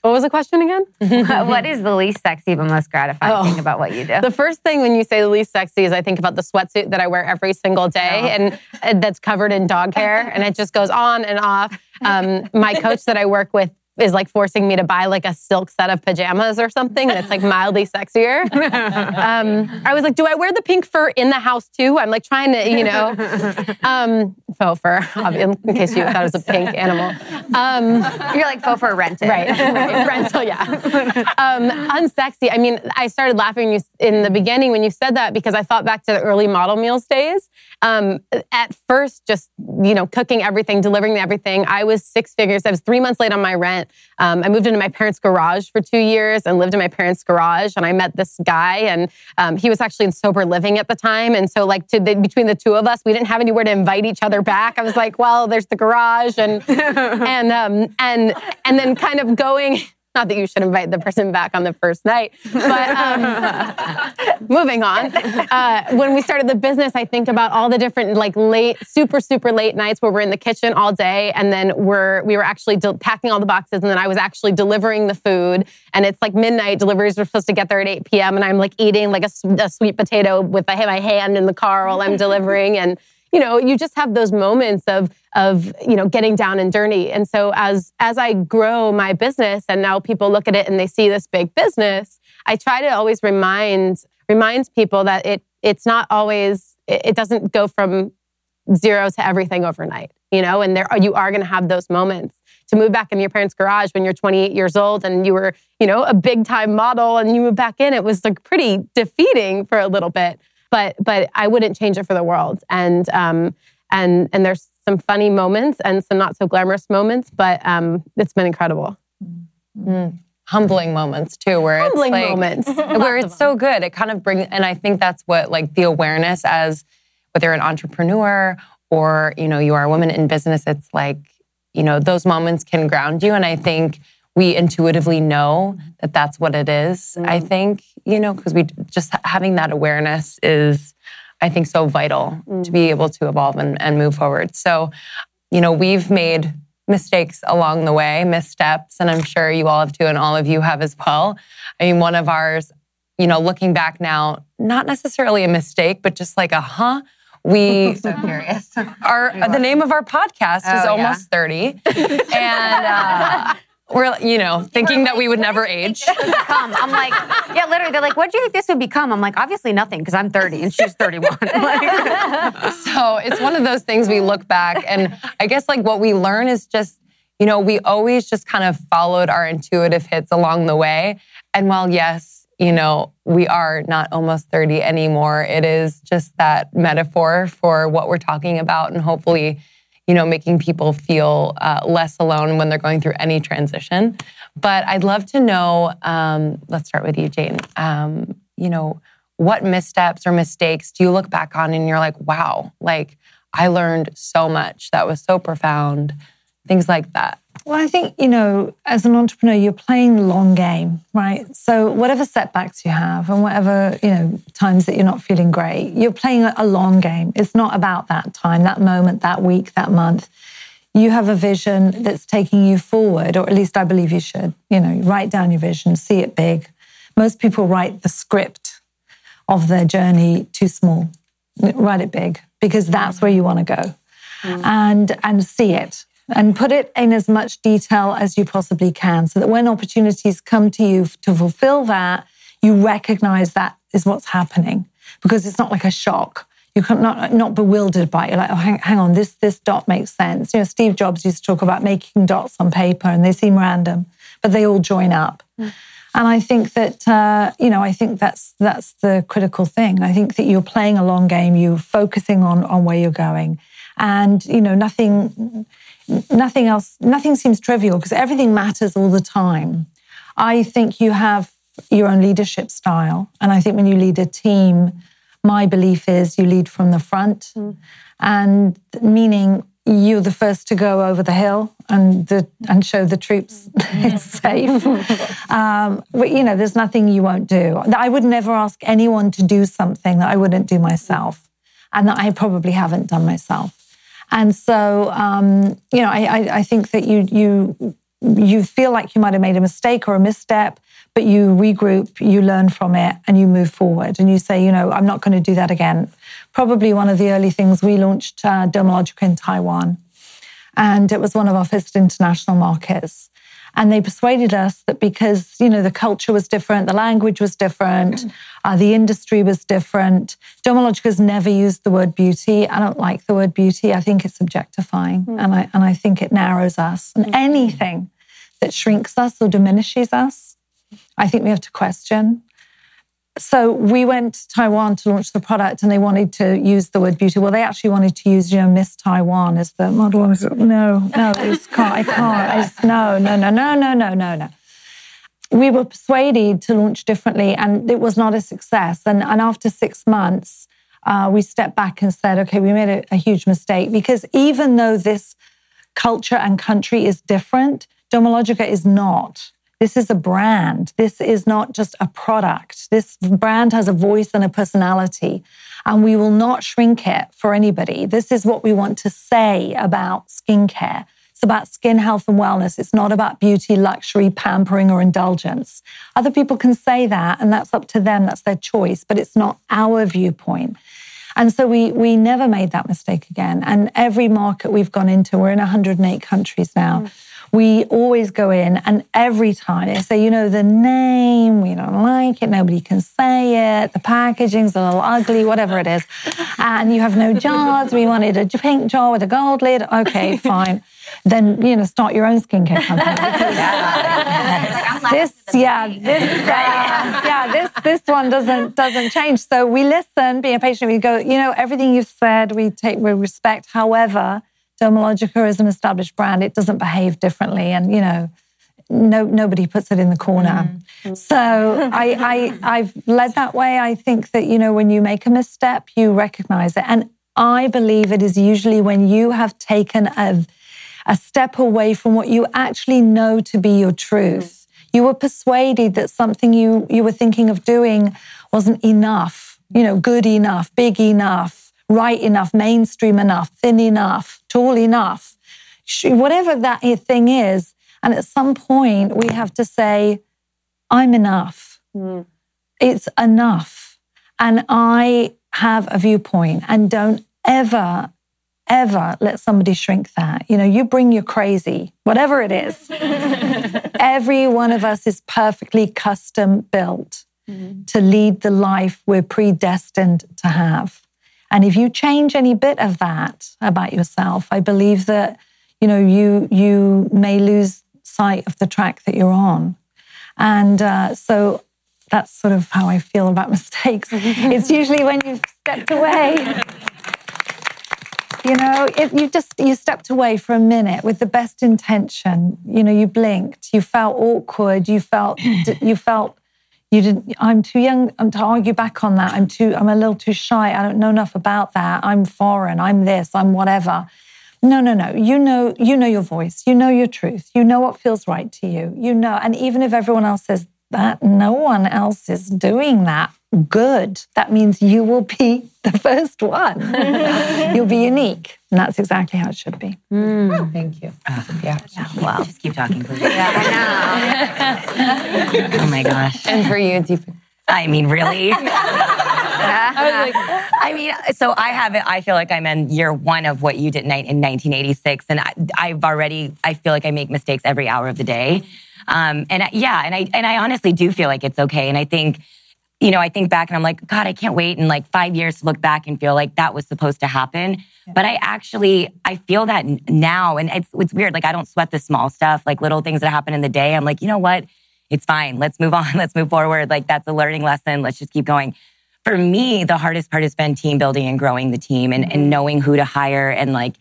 What was the question again? what is the least sexy but most gratifying oh. thing about what you do? The first thing when you say the least sexy is I think about the sweatsuit that I wear every single day oh. and, and that's covered in dog hair and it just goes on and off. Um, my coach that I work with is like forcing me to buy like a silk set of pajamas or something that's like mildly sexier. um, I was like, do I wear the pink fur in the house too? I'm like trying to, you know, um, faux fur, in case you thought it was a pink animal. Um, You're like faux fur rented. Right. right. Rental, yeah. Um, unsexy. I mean, I started laughing in the beginning when you said that because I thought back to the early model meals days. Um, at first, just, you know, cooking everything, delivering everything. I was six figures. I was three months late on my rent. Um, I moved into my parents' garage for two years and lived in my parents' garage. And I met this guy, and um, he was actually in sober living at the time. And so, like, the, between the two of us, we didn't have anywhere to invite each other back. I was like, well, there's the garage, and and um, and and then kind of going. Not that you should invite the person back on the first night, but um, moving on. Uh, when we started the business, I think about all the different like late, super super late nights where we're in the kitchen all day, and then we're we were actually de- packing all the boxes, and then I was actually delivering the food, and it's like midnight. Deliveries were supposed to get there at 8 p.m., and I'm like eating like a, a sweet potato with my hand in the car while I'm delivering, and you know, you just have those moments of of you know getting down and dirty. And so as as I grow my business, and now people look at it and they see this big business, I try to always remind remind people that it it's not always it doesn't go from zero to everything overnight. You know, and there you are going to have those moments to move back in your parents' garage when you're 28 years old and you were, you know, a big time model and you moved back in. It was like pretty defeating for a little bit but but I wouldn't change it for the world. And um, and and there's some funny moments and some not so glamorous moments, but um, it's been incredible. Mm. Humbling moments too, where Humbling it's like, moments, where it's so good. It kind of brings, and I think that's what like the awareness as whether you're an entrepreneur or you know you are a woman in business. It's like you know those moments can ground you, and I think we intuitively know that that's what it is, mm. I think, you know, because we just having that awareness is, I think, so vital mm. to be able to evolve and, and move forward. So, you know, we've made mistakes along the way, missteps, and I'm sure you all have too, and all of you have as well. I mean, one of ours, you know, looking back now, not necessarily a mistake, but just like a huh. We so curious. Our the name of our podcast oh, is almost yeah. thirty, and uh, we're, you know, thinking that we would never age. Become. I'm like, yeah, literally. They're like, what do you think this would become? I'm like, obviously nothing because I'm 30 and she's 31. so it's one of those things we look back and I guess like what we learn is just, you know, we always just kind of followed our intuitive hits along the way. And while yes, you know, we are not almost 30 anymore, it is just that metaphor for what we're talking about and hopefully you know, making people feel uh, less alone when they're going through any transition. But I'd love to know. Um, let's start with you, Jane. Um, you know, what missteps or mistakes do you look back on and you're like, wow, like I learned so much that was so profound, things like that. Well, I think, you know, as an entrepreneur, you're playing the long game, right? So, whatever setbacks you have and whatever, you know, times that you're not feeling great, you're playing a long game. It's not about that time, that moment, that week, that month. You have a vision that's taking you forward, or at least I believe you should. You know, write down your vision, see it big. Most people write the script of their journey too small. Write it big because that's where you want to go. Mm. And and see it and put it in as much detail as you possibly can so that when opportunities come to you to fulfill that, you recognize that is what's happening because it's not like a shock. You are not not bewildered by it. You're like, oh, hang, hang, on, this this dot makes sense. You know, Steve Jobs used to talk about making dots on paper, and they seem random, but they all join up. Mm. And I think that uh, you know, I think that's that's the critical thing. I think that you're playing a long game. You're focusing on on where you're going, and you know, nothing nothing else, nothing seems trivial because everything matters all the time. I think you have your own leadership style. And I think when you lead a team, my belief is you lead from the front, mm. and meaning you're the first to go over the hill and the, and show the troops it's safe. um, but, you know, there's nothing you won't do. I would never ask anyone to do something that I wouldn't do myself, and that I probably haven't done myself. And so, um, you know, I, I, think that you you you feel like you might have made a mistake or a misstep, but you regroup, you learn from it, and you move forward. And you say, you know, I'm not going to do that again. Probably one of the early things we launched uh, Dermalogica in Taiwan, and it was one of our first international markets. And they persuaded us that because, you know, the culture was different, the language was different, uh, the industry was different. Dermalogica's never used the word beauty. I don't like the word beauty. I think it's objectifying mm. and, I, and I think it narrows us. And mm. anything that shrinks us or diminishes us, I think we have to question so we went to Taiwan to launch the product and they wanted to use the word beauty. Well, they actually wanted to use, you know, Miss Taiwan as the model. I was like, no, no, it's can't, I can't. I just, no, no, no, no, no, no, no, no. We were persuaded to launch differently and it was not a success. And, and after six months, uh, we stepped back and said, okay, we made a, a huge mistake because even though this culture and country is different, Dermalogica is not. This is a brand. This is not just a product. This brand has a voice and a personality, and we will not shrink it for anybody. This is what we want to say about skincare. It's about skin health and wellness. It's not about beauty, luxury, pampering, or indulgence. Other people can say that, and that's up to them. That's their choice, but it's not our viewpoint. And so we we never made that mistake again. And every market we've gone into, we're in 108 countries now. Mm. We always go in, and every time they say, you know, the name, we don't like it, nobody can say it, the packaging's a little ugly, whatever it is, and you have no jars. We wanted a pink jar with a gold lid. Okay, fine then you know start your own skincare company. this, yeah, this, uh, yeah, this this one doesn't doesn't change. So we listen, being patient. We go, you know, everything you've said, we take, we respect. However, Dermalogica is an established brand; it doesn't behave differently, and you know. No, nobody puts it in the corner. Mm. So I, I, I've led that way. I think that you know when you make a misstep, you recognize it, and I believe it is usually when you have taken a a step away from what you actually know to be your truth. You were persuaded that something you, you were thinking of doing wasn't enough, you know, good enough, big enough, right enough, mainstream enough, thin enough, tall enough, whatever that thing is. And at some point, we have to say, I'm enough. Mm. It's enough. And I have a viewpoint and don't ever ever let somebody shrink that. You know, you bring your crazy, whatever it is. Every one of us is perfectly custom built mm-hmm. to lead the life we're predestined to have. And if you change any bit of that about yourself, I believe that, you know, you you may lose sight of the track that you're on. And uh, so that's sort of how I feel about mistakes. it's usually when you've stepped away you know, if you just you stepped away for a minute with the best intention. You know, you blinked. You felt awkward. You felt you felt you didn't. I'm too young I'm to argue back on that. I'm too. I'm a little too shy. I don't know enough about that. I'm foreign. I'm this. I'm whatever. No, no, no. You know, you know your voice. You know your truth. You know what feels right to you. You know, and even if everyone else says that, no one else is doing that good, that means you will be the first one. You'll be unique. And that's exactly how it should be. Mm. Thank you. Uh, yeah. yeah. Wow. Just keep talking, please. Yeah, I know. oh my gosh. And for you, Deepa. I mean, really? I mean, so I have it. I feel like I'm in year one of what you did in 1986, and I, I've already. I feel like I make mistakes every hour of the day, um, and I, yeah, and I and I honestly do feel like it's okay, and I think you know, I think back and I'm like, God, I can't wait in like five years to look back and feel like that was supposed to happen. Yeah. But I actually, I feel that now. And it's, it's weird. Like, I don't sweat the small stuff, like little things that happen in the day. I'm like, you know what? It's fine. Let's move on. Let's move forward. Like, that's a learning lesson. Let's just keep going. For me, the hardest part has been team building and growing the team and, mm-hmm. and knowing who to hire and like,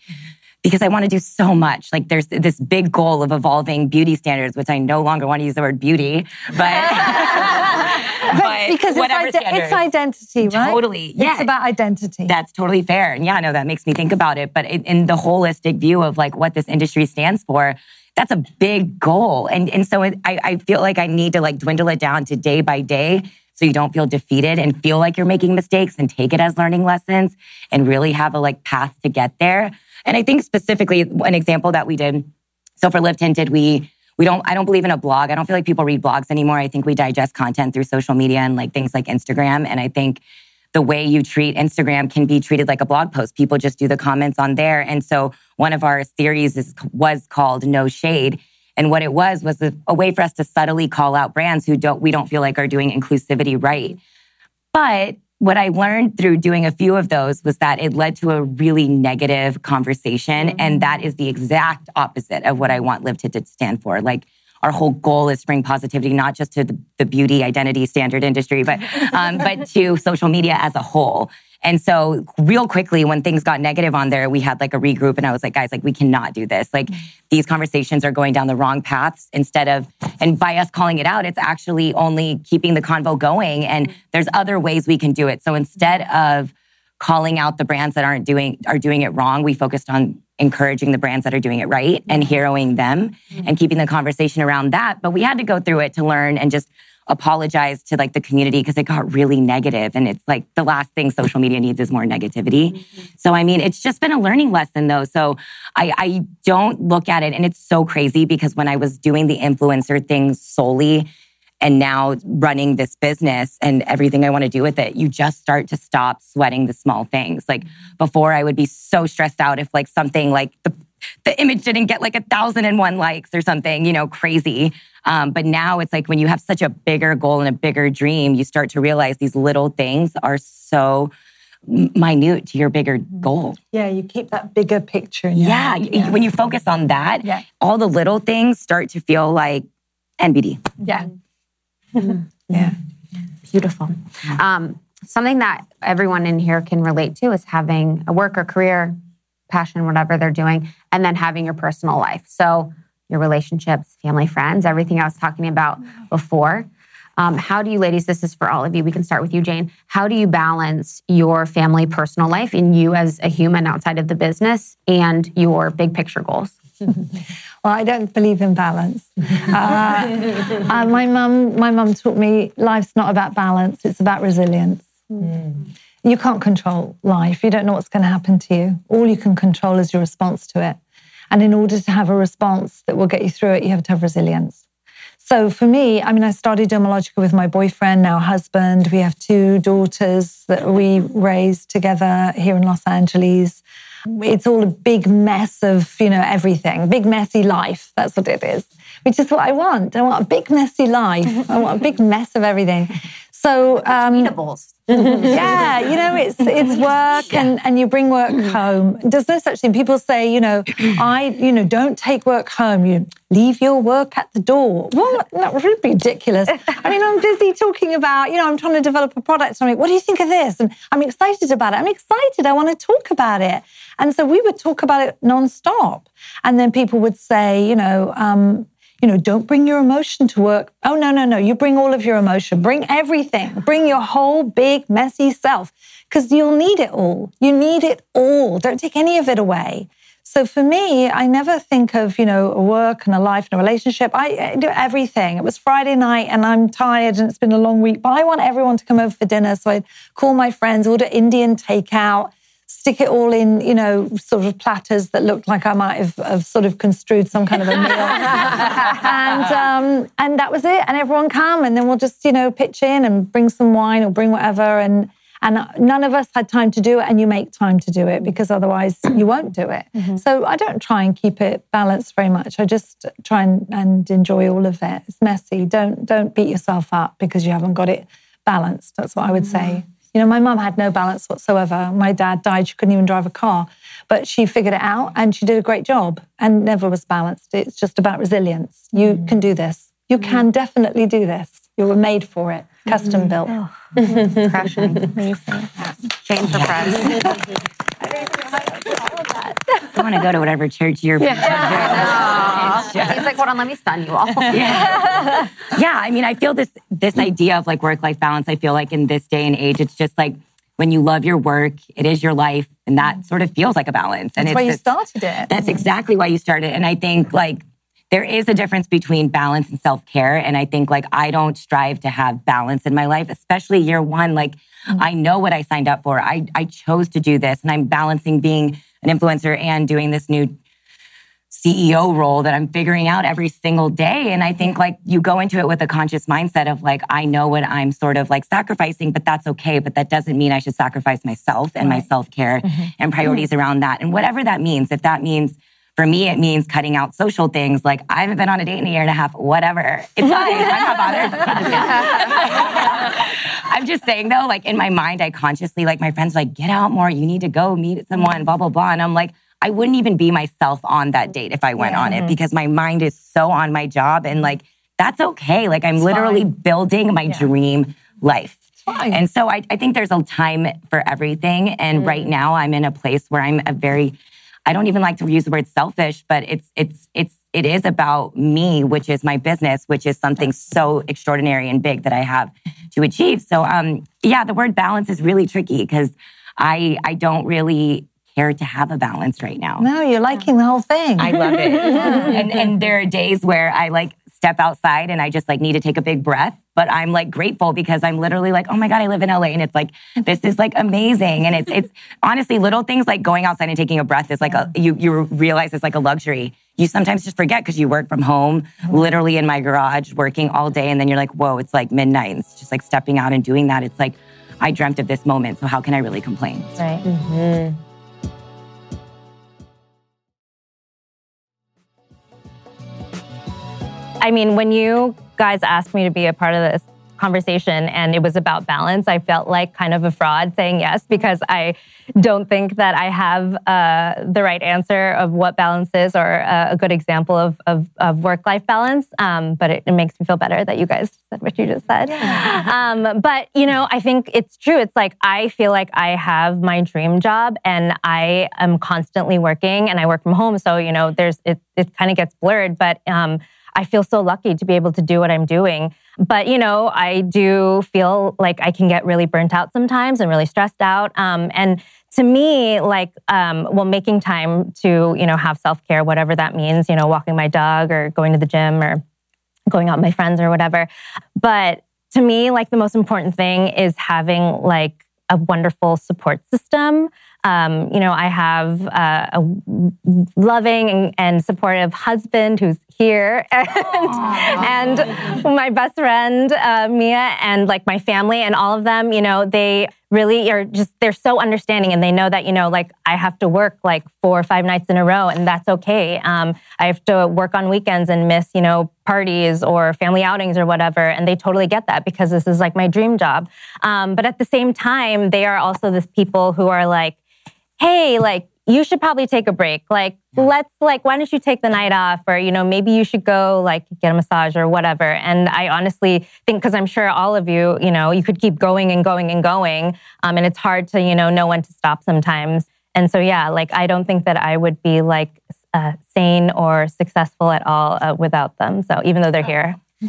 because I want to do so much. Like there's this big goal of evolving beauty standards, which I no longer want to use the word beauty, but but because whatever it's, ide- it's identity, right? Totally. Yeah. It's about identity. That's totally fair. And yeah, no, that makes me think about it. But in, in the holistic view of like what this industry stands for, that's a big goal. And, and so it, I, I feel like I need to like dwindle it down to day by day so you don't feel defeated and feel like you're making mistakes and take it as learning lessons and really have a like path to get there. And I think specifically an example that we did. So for Live Tinted, we we don't i don't believe in a blog. I don't feel like people read blogs anymore. I think we digest content through social media and like things like instagram. And i think the way you treat instagram can be treated like a blog post. People just do the comments on there. And so one of our series is, was called no shade and what it was was a, a way for us to subtly call out brands who don't we don't feel like are doing inclusivity right but what I learned through doing a few of those was that it led to a really negative conversation. And that is the exact opposite of what I want Live to stand for. Like, our whole goal is to bring positivity, not just to the, the beauty identity standard industry, but, um, but to social media as a whole. And so real quickly, when things got negative on there, we had like a regroup and I was like, guys, like we cannot do this. Like mm-hmm. these conversations are going down the wrong paths instead of, and by us calling it out, it's actually only keeping the convo going. And mm-hmm. there's other ways we can do it. So instead mm-hmm. of calling out the brands that aren't doing, are doing it wrong, we focused on encouraging the brands that are doing it right and heroing them and keeping the conversation around that. But we had to go through it to learn and just apologize to like the community because it got really negative and it's like the last thing social media needs is more negativity mm-hmm. so i mean it's just been a learning lesson though so I, I don't look at it and it's so crazy because when i was doing the influencer thing solely and now running this business and everything I want to do with it, you just start to stop sweating the small things. Like before, I would be so stressed out if like something like the the image didn't get like a thousand and one likes or something, you know, crazy. Um, but now it's like when you have such a bigger goal and a bigger dream, you start to realize these little things are so minute to your bigger goal. Yeah, you keep that bigger picture. In your Yeah, when you focus on that, Yeah. all the little things start to feel like NBD. yeah, Yeah. Beautiful. Um, something that everyone in here can relate to is having a work or career, passion, whatever they're doing, and then having your personal life. So your relationships, family, friends, everything I was talking about before. Um, how do you, ladies, this is for all of you. We can start with you, Jane. How do you balance your family, personal life, and you as a human outside of the business and your big picture goals? Well, I don't believe in balance. Uh, uh, my mum, my mum taught me life's not about balance; it's about resilience. You can't control life. You don't know what's going to happen to you. All you can control is your response to it. And in order to have a response that will get you through it, you have to have resilience. So for me, I mean, I started Dermalogica with my boyfriend, now husband. We have two daughters that we raised together here in Los Angeles. It's all a big mess of, you know, everything, big messy life. That's what it is, which is what I want. I want a big messy life. I want a big mess of everything. So, um, yeah, you know, it's it's work and, and you bring work home. There's no such thing. People say, you know, I, you know, don't take work home. You leave your work at the door. What? That's really ridiculous. I mean, I'm busy talking about, you know, I'm trying to develop a product. I'm like, what do you think of this? And I'm excited about it. I'm excited. I want to talk about it. And so we would talk about it nonstop. And then people would say, you know, um, you know, don't bring your emotion to work. Oh, no, no, no. You bring all of your emotion. Bring everything. Bring your whole big, messy self because you'll need it all. You need it all. Don't take any of it away. So for me, I never think of, you know, a work and a life and a relationship. I, I do everything. It was Friday night and I'm tired and it's been a long week, but I want everyone to come over for dinner. So I'd call my friends, order Indian takeout stick it all in, you know, sort of platters that looked like I might have, have sort of construed some kind of a meal. and um, and that was it. And everyone come, and then we'll just, you know, pitch in and bring some wine or bring whatever. And and none of us had time to do it, and you make time to do it because otherwise you won't do it. So I don't try and keep it balanced very much. I just try and, and enjoy all of it. It's messy. Don't don't beat yourself up because you haven't got it balanced. That's what I would say. You know, my mum had no balance whatsoever. My dad died, she couldn't even drive a car, but she figured it out and she did a great job and never was balanced. It's just about resilience. You mm. can do this. You mm. can definitely do this. You were made for it, custom built. Mm-hmm. Oh. Crushing. Jane for press. I want to go to whatever church you're. Yeah. He's like, hold on, let me stun you all. yeah. yeah. I mean, I feel this this idea of like work life balance. I feel like in this day and age, it's just like when you love your work, it is your life, and that sort of feels like a balance. And That's why you it's, started it. That's exactly why you started. And I think like there is a difference between balance and self care. And I think like I don't strive to have balance in my life, especially year one. Like mm. I know what I signed up for. I, I chose to do this and I'm balancing being an influencer and doing this new CEO role that I'm figuring out every single day. And I think like you go into it with a conscious mindset of like, I know what I'm sort of like sacrificing, but that's okay. But that doesn't mean I should sacrifice myself and my self care mm-hmm. and priorities mm-hmm. around that. And whatever that means, if that means for me, it means cutting out social things. Like I haven't been on a date in a year and a half, whatever. It's fine. I'm not bothered. I'm just saying though, like in my mind, I consciously, like my friends, like, get out more. You need to go meet someone, blah, blah, blah. And I'm like, I wouldn't even be myself on that date if I went on it because my mind is so on my job and like, that's okay. Like I'm literally building my dream life. fine. And so I, I think there's a time for everything. And right now I'm in a place where I'm a very, I don't even like to use the word selfish, but it's, it's, it's, it is about me, which is my business, which is something so extraordinary and big that I have to achieve. So, um, yeah, the word balance is really tricky because I, I don't really care to have a balance right now. No, you're liking the whole thing. I love it. and and there are days where I like step outside and I just like need to take a big breath but I'm like grateful because I'm literally like, oh my God, I live in LA and it's like, this is like amazing. And it's, it's honestly little things like going outside and taking a breath is like a, you, you realize it's like a luxury. You sometimes just forget because you work from home, mm-hmm. literally in my garage, working all day. And then you're like, whoa, it's like midnight. And it's just like stepping out and doing that. It's like, I dreamt of this moment. So how can I really complain? Right. Mm-hmm. I mean, when you guys asked me to be a part of this conversation and it was about balance, I felt like kind of a fraud saying yes because I don't think that I have uh, the right answer of what balance is or uh, a good example of, of, of work life balance. Um, but it, it, makes me feel better that you guys said what you just said. Yeah. Um, but, you know, I think it's true. It's like I feel like I have my dream job and I am constantly working and I work from home. So, you know, there's it, it kind of gets blurred. But, um, I feel so lucky to be able to do what I'm doing. But, you know, I do feel like I can get really burnt out sometimes and really stressed out. Um, and to me, like, um, well, making time to, you know, have self care, whatever that means, you know, walking my dog or going to the gym or going out with my friends or whatever. But to me, like, the most important thing is having like a wonderful support system. Um, you know, I have uh, a loving and, and, supportive husband who's here, and, and my best friend uh, Mia, and like my family, and all of them. You know, they really are just they're so understanding, and they know that you know, like I have to work like four or five nights in a row, and that's okay. Um, I have to work on weekends and miss you know parties or family outings or whatever, and they totally get that because this is like my dream job. Um, but at the same time, they are also this people who are like hey, like, you should probably take a break. Like, yeah. let's, like, why don't you take the night off? Or, you know, maybe you should go, like, get a massage or whatever. And I honestly think, because I'm sure all of you, you know, you could keep going and going and going. Um, and it's hard to, you know, know when to stop sometimes. And so, yeah, like, I don't think that I would be, like, uh, sane or successful at all uh, without them. So, even though they're here.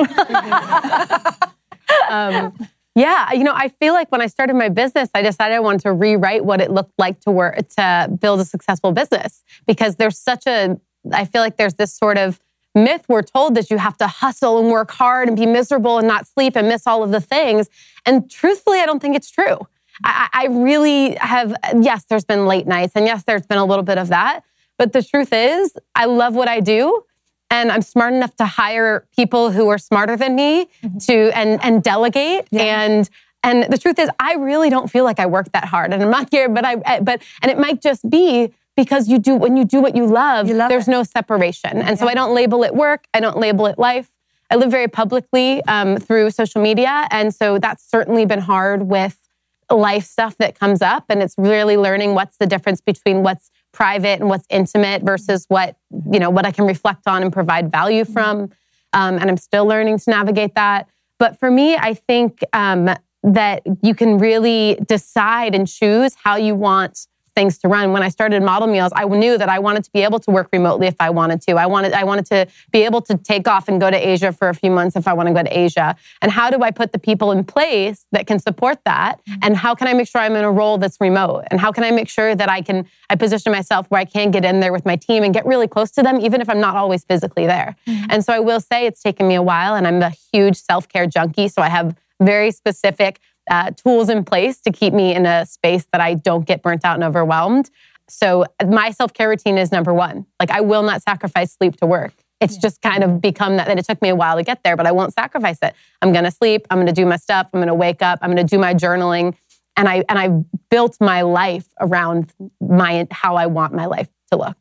um, yeah, you know, I feel like when I started my business, I decided I wanted to rewrite what it looked like to work to build a successful business because there's such a I feel like there's this sort of myth we're told that you have to hustle and work hard and be miserable and not sleep and miss all of the things. And truthfully, I don't think it's true. I, I really have, yes, there's been late nights and yes, there's been a little bit of that. But the truth is, I love what I do and I'm smart enough to hire people who are smarter than me mm-hmm. to and and delegate yeah. and and the truth is I really don't feel like I work that hard and I'm not here but I but and it might just be because you do when you do what you love, you love there's it. no separation and yeah. so I don't label it work I don't label it life I live very publicly um, through social media and so that's certainly been hard with life stuff that comes up and it's really learning what's the difference between what's private and what's intimate versus what you know what I can reflect on and provide value from. Um, and I'm still learning to navigate that. But for me, I think um, that you can really decide and choose how you want things to run. When I started Model Meals, I knew that I wanted to be able to work remotely if I wanted to. I wanted I wanted to be able to take off and go to Asia for a few months if I want to go to Asia. And how do I put the people in place that can support that? Mm-hmm. And how can I make sure I'm in a role that's remote? And how can I make sure that I can I position myself where I can get in there with my team and get really close to them even if I'm not always physically there. Mm-hmm. And so I will say it's taken me a while and I'm a huge self-care junkie, so I have very specific uh, tools in place to keep me in a space that I don't get burnt out and overwhelmed. So my self care routine is number one. Like I will not sacrifice sleep to work. It's yeah. just kind of become that. And it took me a while to get there, but I won't sacrifice it. I'm going to sleep. I'm going to do my stuff. I'm going to wake up. I'm going to do my journaling. And I and I built my life around my how I want my life to look.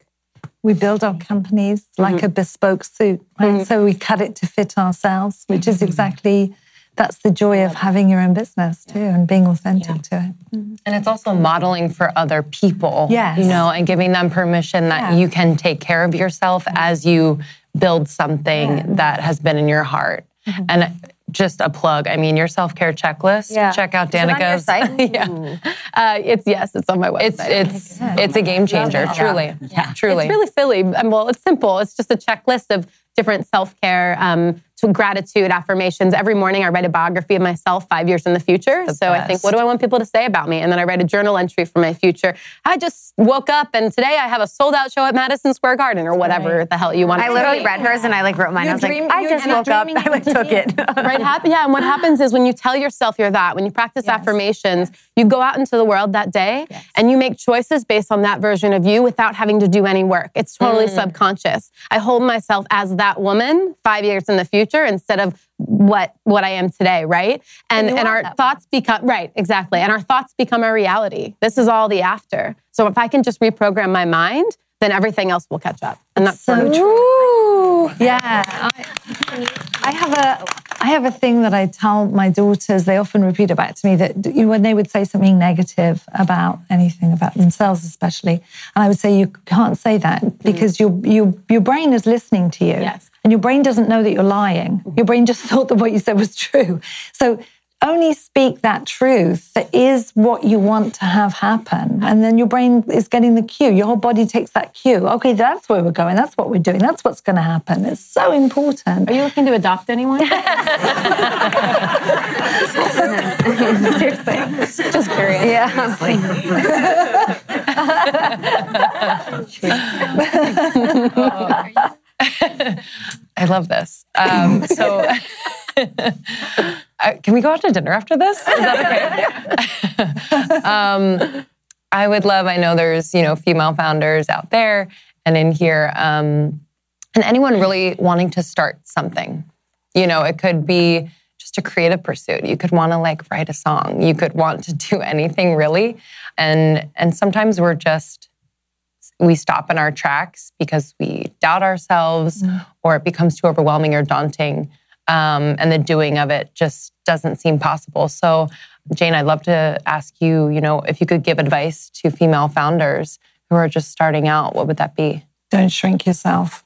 We build our companies like mm-hmm. a bespoke suit, right? Mm-hmm. So we cut it to fit ourselves, which is mm-hmm. exactly that's the joy of having your own business too and being authentic yeah. to it. Mm-hmm. And it's also modeling for other people. Yes. You know, and giving them permission that yeah. you can take care of yourself as you build something yeah. that has been in your heart. Mm-hmm. And just a plug. I mean, your self care checklist. Yeah. Check out Danika's. It yeah, uh, it's yes, it's on my website. It's it's it's a game changer. Truly, yeah. truly. It's really silly. Um, well, it's simple. It's just a checklist of different self care um, to gratitude affirmations. Every morning I write a biography of myself five years in the future. The so I think, what do I want people to say about me? And then I write a journal entry for my future. I just woke up and today I have a sold out show at Madison Square Garden or whatever the hell you want. I to literally say. read hers and I like wrote mine. I was dream- like, I just woke up. I like took it. right happy yeah and what happens is when you tell yourself you're that when you practice affirmations you go out into the world that day and you make choices based on that version of you without having to do any work it's totally mm. subconscious i hold myself as that woman five years in the future instead of what what i am today right? And you and our thoughts become right exactly. And our thoughts become our reality. This is all the after. So if i can just reprogram my mind then everything else will catch up and that's so true. Yeah, I, I have a I have a thing that I tell my daughters. They often repeat it back to me that you when they would say something negative about anything about themselves, especially, and I would say you can't say that mm. because your your your brain is listening to you, Yes. and your brain doesn't know that you're lying. Mm-hmm. Your brain just thought that what you said was true. So only speak that truth that is what you want to have happen. And then your brain is getting the cue. Your whole body takes that cue. Okay, that's where we're going. That's what we're doing. That's what's going to happen. It's so important. are you looking to adopt anyone just curious Yeah. I love this. Um, so, uh, can we go out to dinner after this? Is that okay? um, I would love. I know there's you know female founders out there and in here, um, and anyone really wanting to start something. You know, it could be just a creative pursuit. You could want to like write a song. You could want to do anything really, and and sometimes we're just we stop in our tracks because we doubt ourselves or it becomes too overwhelming or daunting. Um, and the doing of it just doesn't seem possible. So, Jane, I'd love to ask you, you know, if you could give advice to female founders who are just starting out, what would that be? Don't shrink yourself.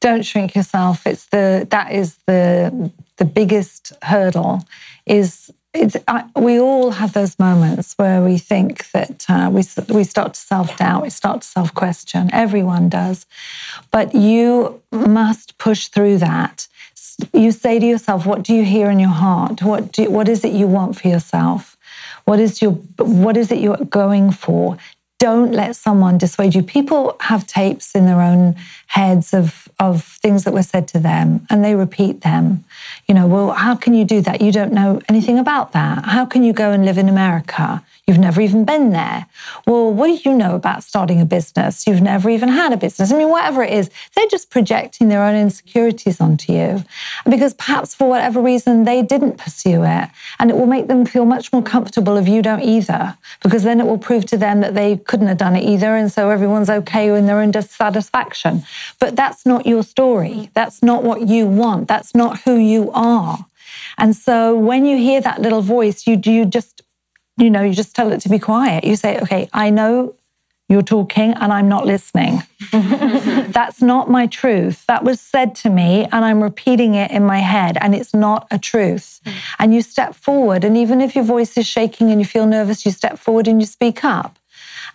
Don't shrink yourself. It's the that is the the biggest hurdle. Is I, we all have those moments where we think that uh, we we start to self doubt, we start to self question. Everyone does, but you must push through that. You say to yourself, "What do you hear in your heart? What do, what is it you want for yourself? What is your what is it you're going for? Don't let someone dissuade you. People have tapes in their own heads of of things that were said to them, and they repeat them. You know, well, how can you do that? You don't know anything about that. How can you go and live in America? You've never even been there. Well, what do you know about starting a business? You've never even had a business. I mean, whatever it is, they're just projecting their own insecurities onto you. Because perhaps for whatever reason, they didn't pursue it. And it will make them feel much more comfortable if you don't either. Because then it will prove to them that they couldn't have done it either. And so everyone's okay in their own dissatisfaction. But that's not your story. That's not what you want. That's not who you are. And so when you hear that little voice, you do you just you know, you just tell it to be quiet. You say, okay, I know you're talking and I'm not listening. That's not my truth. That was said to me and I'm repeating it in my head and it's not a truth. And you step forward. And even if your voice is shaking and you feel nervous, you step forward and you speak up.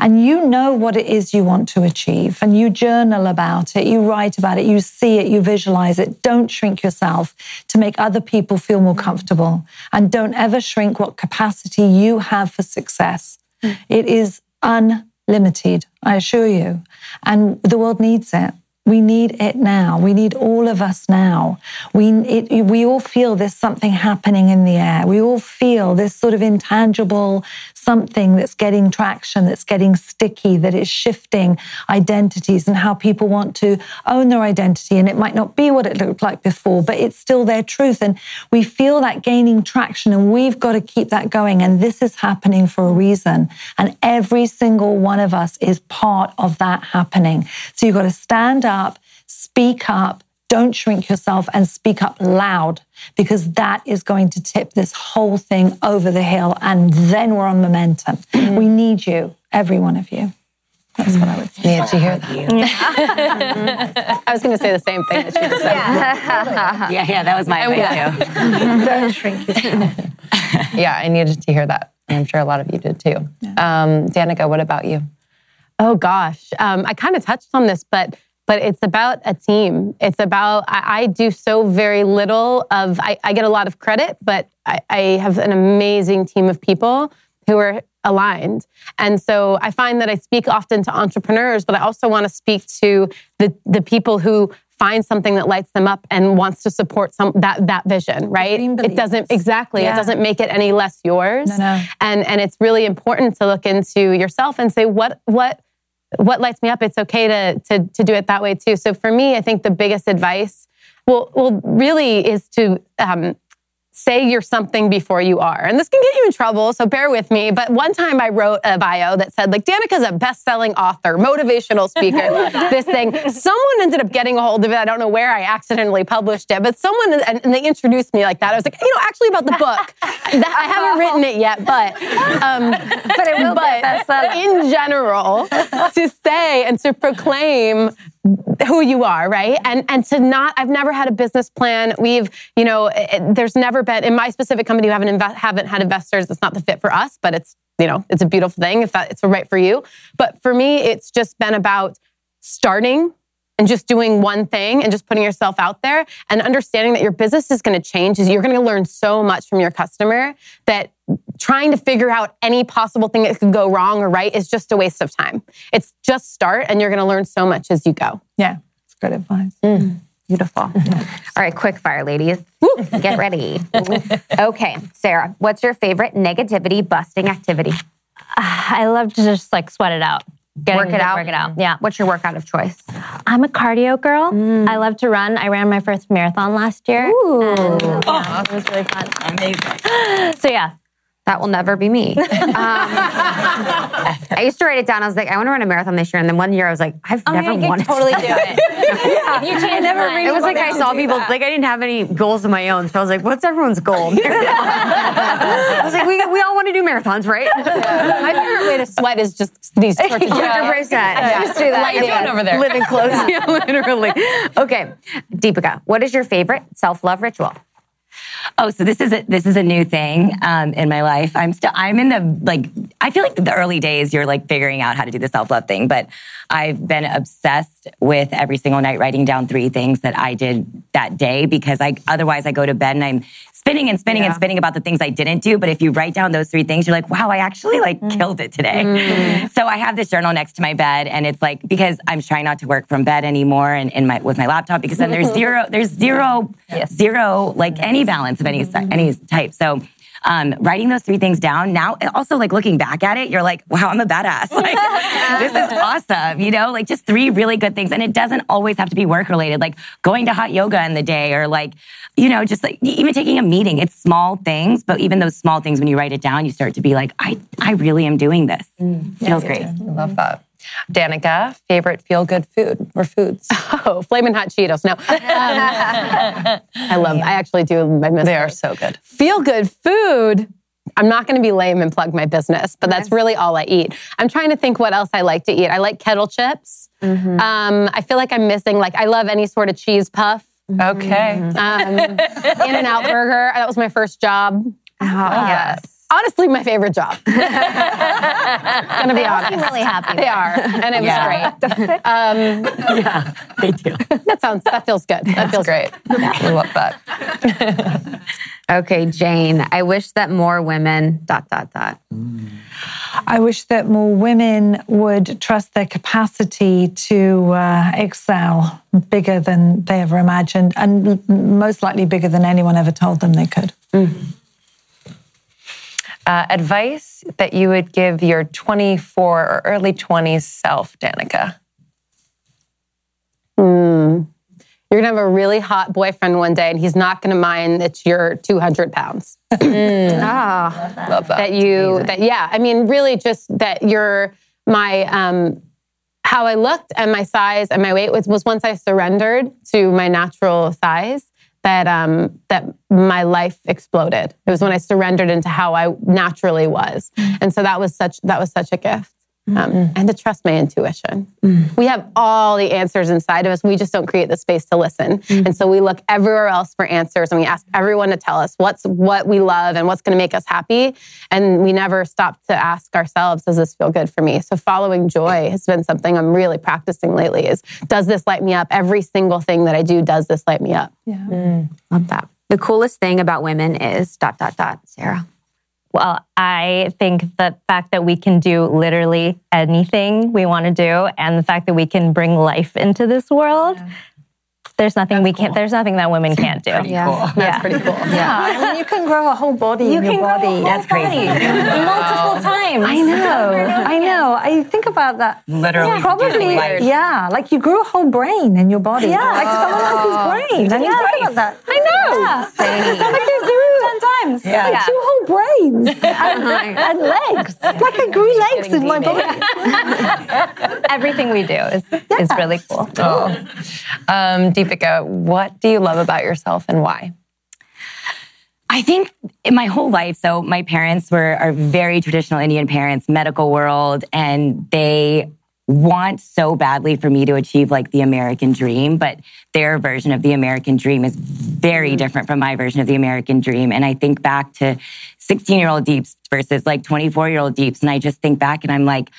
And you know what it is you want to achieve, and you journal about it, you write about it, you see it, you visualize it. Don't shrink yourself to make other people feel more comfortable. And don't ever shrink what capacity you have for success. Mm. It is unlimited, I assure you. And the world needs it. We need it now. We need all of us now. We, it, we all feel there's something happening in the air. We all feel this sort of intangible something that's getting traction, that's getting sticky, that is shifting identities and how people want to own their identity. And it might not be what it looked like before, but it's still their truth. And we feel that gaining traction and we've got to keep that going. And this is happening for a reason. And every single one of us is part of that happening. So you've got to stand up, speak up, don't shrink yourself and speak up loud because that is going to tip this whole thing over the hill. And then we're on momentum. We need you, every one of you. That's what I would say. Did you hear that? I was going to say the same thing that you just said. Yeah, yeah, yeah that was my advice too. don't shrink yourself. yeah, I needed to hear that. And I'm sure a lot of you did too. Um, Danika, what about you? Oh gosh, um, I kind of touched on this, but but it's about a team. It's about, I, I do so very little of, I, I, get a lot of credit, but I, I have an amazing team of people who are aligned. And so I find that I speak often to entrepreneurs, but I also want to speak to the, the people who find something that lights them up and wants to support some that that vision, right? It doesn't exactly. Yeah. It doesn't make it any less yours. No, no. And and it's really important to look into yourself and say what what what lights me up. It's okay to to to do it that way too. So for me, I think the biggest advice, well, well, really is to um, say you're something before you are. And this can get you in trouble, so bear with me. But one time I wrote a bio that said, like, Danika's a best selling author, motivational speaker, this thing. Someone ended up getting a hold of it. I don't know where I accidentally published it, but someone, and they introduced me like that. I was like, you know, actually about the book. I haven't written it yet, but, um, but it will but in general, to say and to proclaim who you are, right? And and to not, I've never had a business plan. We've, you know, it, there's never been in my specific company. We haven't haven't had investors. It's not the fit for us, but it's you know, it's a beautiful thing if that it's right for you. But for me, it's just been about starting and just doing one thing and just putting yourself out there and understanding that your business is going to change is you're going to learn so much from your customer that trying to figure out any possible thing that could go wrong or right is just a waste of time. It's just start and you're going to learn so much as you go. Yeah, it's good advice. Mm. Beautiful. All right, quick fire, ladies. Get ready. okay, Sarah, what's your favorite negativity busting activity? I love to just like sweat it out. Getting work it out. Work it out. Yeah. What's your workout of choice? I'm a cardio girl. Mm. I love to run. I ran my first marathon last year. Ooh. And, yeah, it was really fun. Amazing. So yeah, that will never be me. Um, I used to write it down. I was like, I want to run a marathon this year. And then one year I was like, I've oh, never yeah, wanted totally to do it. yeah. You can't never read It was like I saw people, like I didn't have any goals of my own. So I was like, what's everyone's goal? I was like, we, we all want to do marathons, right? Yeah. My favorite way to sweat is just these torches. 100%. Yeah. Just do that. Light yeah. over there. Living close. yeah, literally. Okay. Deepica, what is your favorite self-love ritual? Oh, so this is a, this is a new thing um, in my life. I'm still I'm in the like I feel like the early days you're like figuring out how to do the self love thing, but I've been obsessed with every single night writing down three things that I did that day because I otherwise I go to bed and I'm spinning and spinning yeah. and spinning about the things I didn't do. But if you write down those three things, you're like, wow, I actually like mm. killed it today. Mm. So I have this journal next to my bed and it's like, because I'm trying not to work from bed anymore and in my, with my laptop, because then there's zero, there's zero, yes. zero, like any balance of any, any type. So um, writing those three things down now, also like looking back at it, you're like, wow, I'm a badass. Like, this is awesome. You know, like just three really good things. And it doesn't always have to be work related, like going to hot yoga in the day or like, you know, just like even taking a meeting. It's small things, but even those small things, when you write it down, you start to be like, I, I really am doing this. Mm, Feels great. I love that. Danika, favorite feel good food or foods? Oh, flaming hot Cheetos. No. Um, I love, I actually do. I miss They are so good. Feel good food. I'm not going to be lame and plug my business, but that's really all I eat. I'm trying to think what else I like to eat. I like kettle chips. Mm-hmm. Um, I feel like I'm missing, like, I love any sort of cheese puff. Okay. Um, In-N-Out Burger. That was my first job. Oh, yes honestly my favorite job. Gonna be honest. I'm really happy. They are, and it was yeah. great. Um, yeah, they do. That sounds. That feels good. That feels great. Yeah. We love that. okay, Jane. I wish that more women. Dot dot dot. I wish that more women would trust their capacity to uh, excel bigger than they ever imagined, and most likely bigger than anyone ever told them they could. Mm. Uh, advice that you would give your 24 or early 20s self, Danika? Hmm. You're going to have a really hot boyfriend one day, and he's not going to mind that you're 200 pounds. mm. Ah, love that. That you, that yeah. I mean, really, just that you're my um, how I looked and my size and my weight was was once I surrendered to my natural size that um, that my life exploded. It was when I surrendered into how I naturally was, and so that was such that was such a gift. Um, mm-hmm. and to trust my intuition. Mm. We have all the answers inside of us. We just don't create the space to listen. Mm. And so we look everywhere else for answers and we ask everyone to tell us what's what we love and what's going to make us happy. And we never stop to ask ourselves, does this feel good for me? So following joy has been something I'm really practicing lately is does this light me up? Every single thing that I do, does this light me up? Yeah. Mm. Love that. The coolest thing about women is dot, dot, dot, Sarah. Well, I think the fact that we can do literally anything we want to do and the fact that we can bring life into this world. Yeah. There's nothing That's we can't. There's nothing that women can't do. Yeah, cool. That's yeah. pretty cool. Yeah. yeah, I mean, you can grow a whole body you in your body. That's crazy. Multiple times. I know. I know. I think about that. Literally, yeah, probably. Yeah, like you grew a whole brain in your body. Yeah, like someone else's brain. And you think about that. I know. Yeah. like you grew ten times. Yeah. Like two whole brains and, and legs. Like I grew legs in my body. Everything we do is is really cool. Oh. Um, Deepica, what do you love about yourself and why? I think in my whole life, so my parents were are very traditional Indian parents, medical world, and they want so badly for me to achieve like the American dream, but their version of the American dream is very mm-hmm. different from my version of the American dream. And I think back to 16 year old Deeps versus like 24 year old Deeps. And I just think back and I'm like,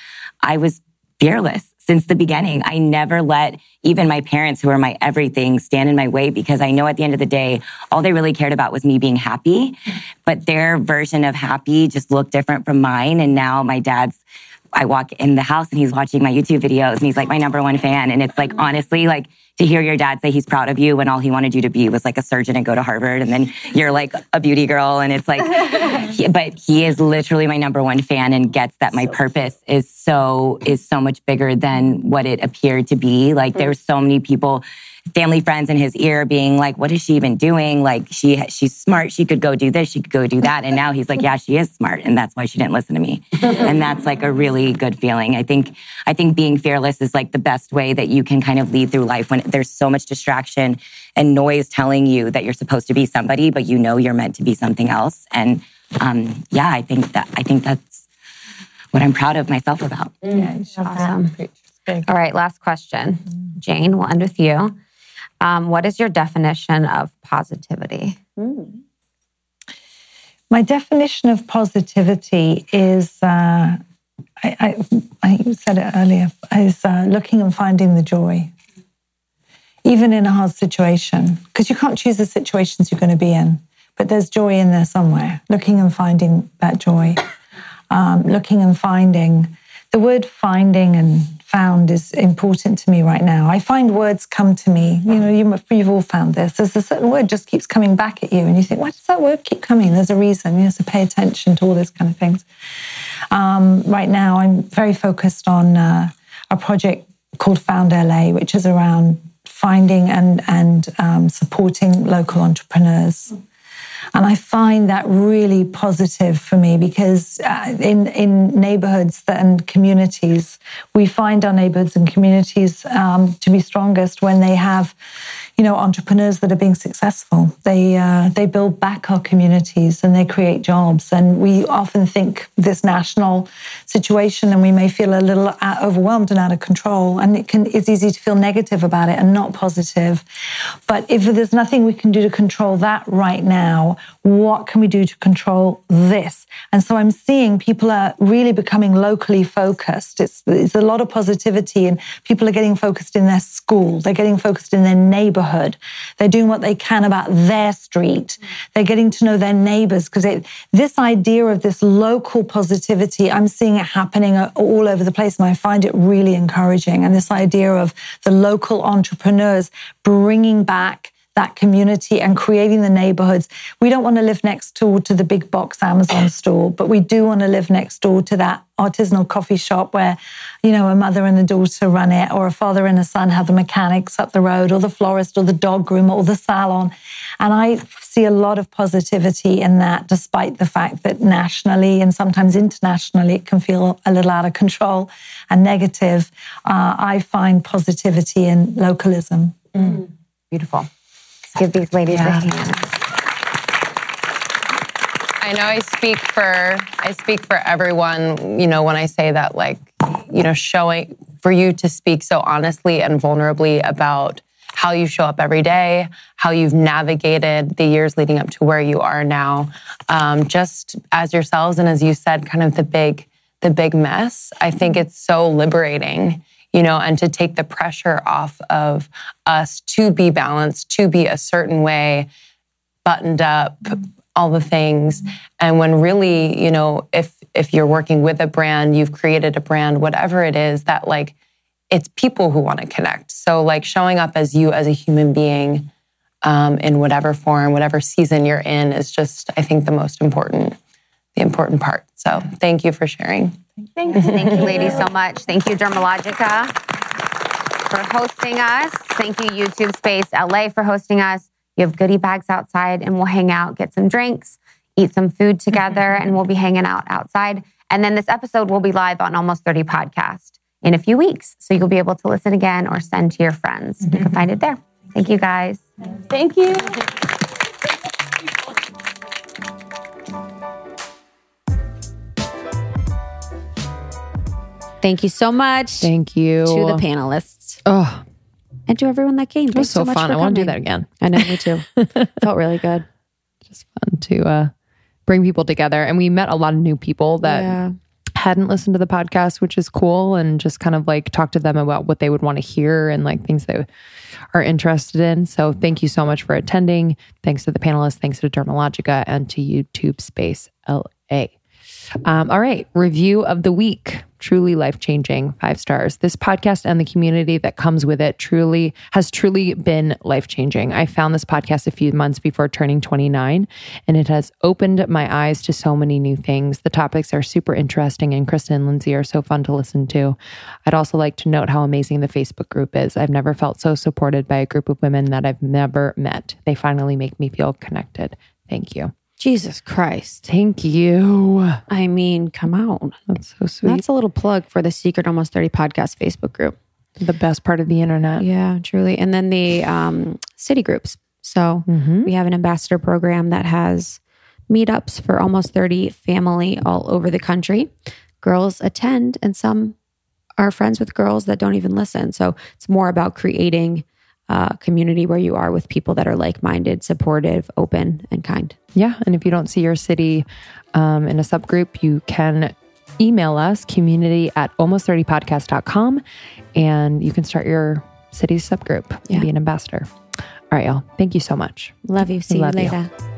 I was fearless since the beginning. I never let even my parents, who are my everything, stand in my way because I know at the end of the day, all they really cared about was me being happy. But their version of happy just looked different from mine. And now my dad's I walk in the house and he's watching my YouTube videos and he's like my number one fan. And it's like, mm-hmm. honestly, like to hear your dad say he's proud of you when all he wanted you to be was like a surgeon and go to Harvard. And then you're like a beauty girl. And it's like, he, but he is literally my number one fan and gets that my purpose is so, is so much bigger than what it appeared to be. Like mm-hmm. there's so many people family friends in his ear being like, what is she even doing? Like she, she's smart. She could go do this. She could go do that. And now he's like, yeah, she is smart. And that's why she didn't listen to me. and that's like a really good feeling. I think, I think being fearless is like the best way that you can kind of lead through life when there's so much distraction and noise telling you that you're supposed to be somebody, but you know you're meant to be something else. And, um, yeah, I think that, I think that's what I'm proud of myself about. Yeah, awesome. All right, last question. Jane, we'll end with you. Um, what is your definition of positivity? Mm. My definition of positivity is, uh, I, I, I, said it earlier, is uh, looking and finding the joy, even in a hard situation, because you can't choose the situations you're going to be in, but there's joy in there somewhere. Looking and finding that joy, um, looking and finding. The word finding and found is important to me right now. I find words come to me. You know, you, have all found this. There's a certain word just keeps coming back at you, and you think, why does that word keep coming? There's a reason. You know, so pay attention to all those kind of things. Um, right now, I'm very focused on uh, a project called Found LA, which is around finding and and um, supporting local entrepreneurs. And I find that really positive for me because uh, in, in neighborhoods and communities, we find our neighborhoods and communities um, to be strongest when they have you know, entrepreneurs that are being successful. They uh, they build back our communities and they create jobs. And we often think this national situation, and we may feel a little overwhelmed and out of control. And it can it's easy to feel negative about it and not positive. But if there's nothing we can do to control that right now, what can we do to control this? And so I'm seeing people are really becoming locally focused. It's, it's a lot of positivity, and people are getting focused in their school. They're getting focused in their neighborhood neighborhood. They're doing what they can about their street. They're getting to know their neighbors because this idea of this local positivity, I'm seeing it happening all over the place and I find it really encouraging. And this idea of the local entrepreneurs bringing back that community and creating the neighborhoods. We don't want to live next door to the big box Amazon store, but we do want to live next door to that artisanal coffee shop where, you know, a mother and a daughter run it, or a father and a son have the mechanics up the road, or the florist, or the dog groom, or the salon. And I see a lot of positivity in that, despite the fact that nationally and sometimes internationally it can feel a little out of control and negative. Uh, I find positivity in localism. Mm. Beautiful. Let's give these ladies yeah. a hand. I know I speak for I speak for everyone, you know, when I say that like, you know, showing for you to speak so honestly and vulnerably about how you show up every day, how you've navigated the years leading up to where you are now, um, just as yourselves and as you said, kind of the big the big mess. I think it's so liberating, you know, and to take the pressure off of us to be balanced, to be a certain way, buttoned up, all the things. And when really, you know, if if you're working with a brand, you've created a brand, whatever it is, that like it's people who want to connect. So like showing up as you as a human being um, in whatever form, whatever season you're in, is just I think the most important the important part. So thank you for sharing. Thanks. Thank you, ladies, so much. Thank you, Dermalogica, for hosting us. Thank you, YouTube Space LA, for hosting us. You have goodie bags outside, and we'll hang out, get some drinks, eat some food together, and we'll be hanging out outside. And then this episode will be live on Almost 30 Podcast in a few weeks. So you'll be able to listen again or send to your friends. You can find it there. Thank you, guys. Thank you. Thank you so much Thank you. to the panelists Oh, and to everyone that came. it was Thanks so, so much fun. I want to do that again. I know, me too. Felt really good. Just fun to uh, bring people together. And we met a lot of new people that yeah. hadn't listened to the podcast, which is cool, and just kind of like talk to them about what they would want to hear and like things they are interested in. So thank you so much for attending. Thanks to the panelists, thanks to Dermalogica, and to YouTube Space LA. Um, all right, review of the week. Truly life changing, five stars. This podcast and the community that comes with it truly has truly been life changing. I found this podcast a few months before turning 29, and it has opened my eyes to so many new things. The topics are super interesting, and Kristen and Lindsey are so fun to listen to. I'd also like to note how amazing the Facebook group is. I've never felt so supported by a group of women that I've never met. They finally make me feel connected. Thank you. Jesus Christ. Thank you. I mean, come on. That's so sweet. That's a little plug for the Secret Almost 30 podcast Facebook group. the best part of the internet. Yeah, truly. And then the um, city groups. So Mhm. we have an ambassador program that has meetups for almost 30 family all over the country. Girls attend, and some are friends with girls that don't even listen. So it's more about creating a community where you are with people that are like minded, supportive, open, and kind. Yeah. And if you don't see your city um, in a subgroup, you can email us community at almost30podcast.com and you can start your city's subgroup Yeah. and be an ambassador. All right, y'all. Thank you so much. Love you. See Love you you. later.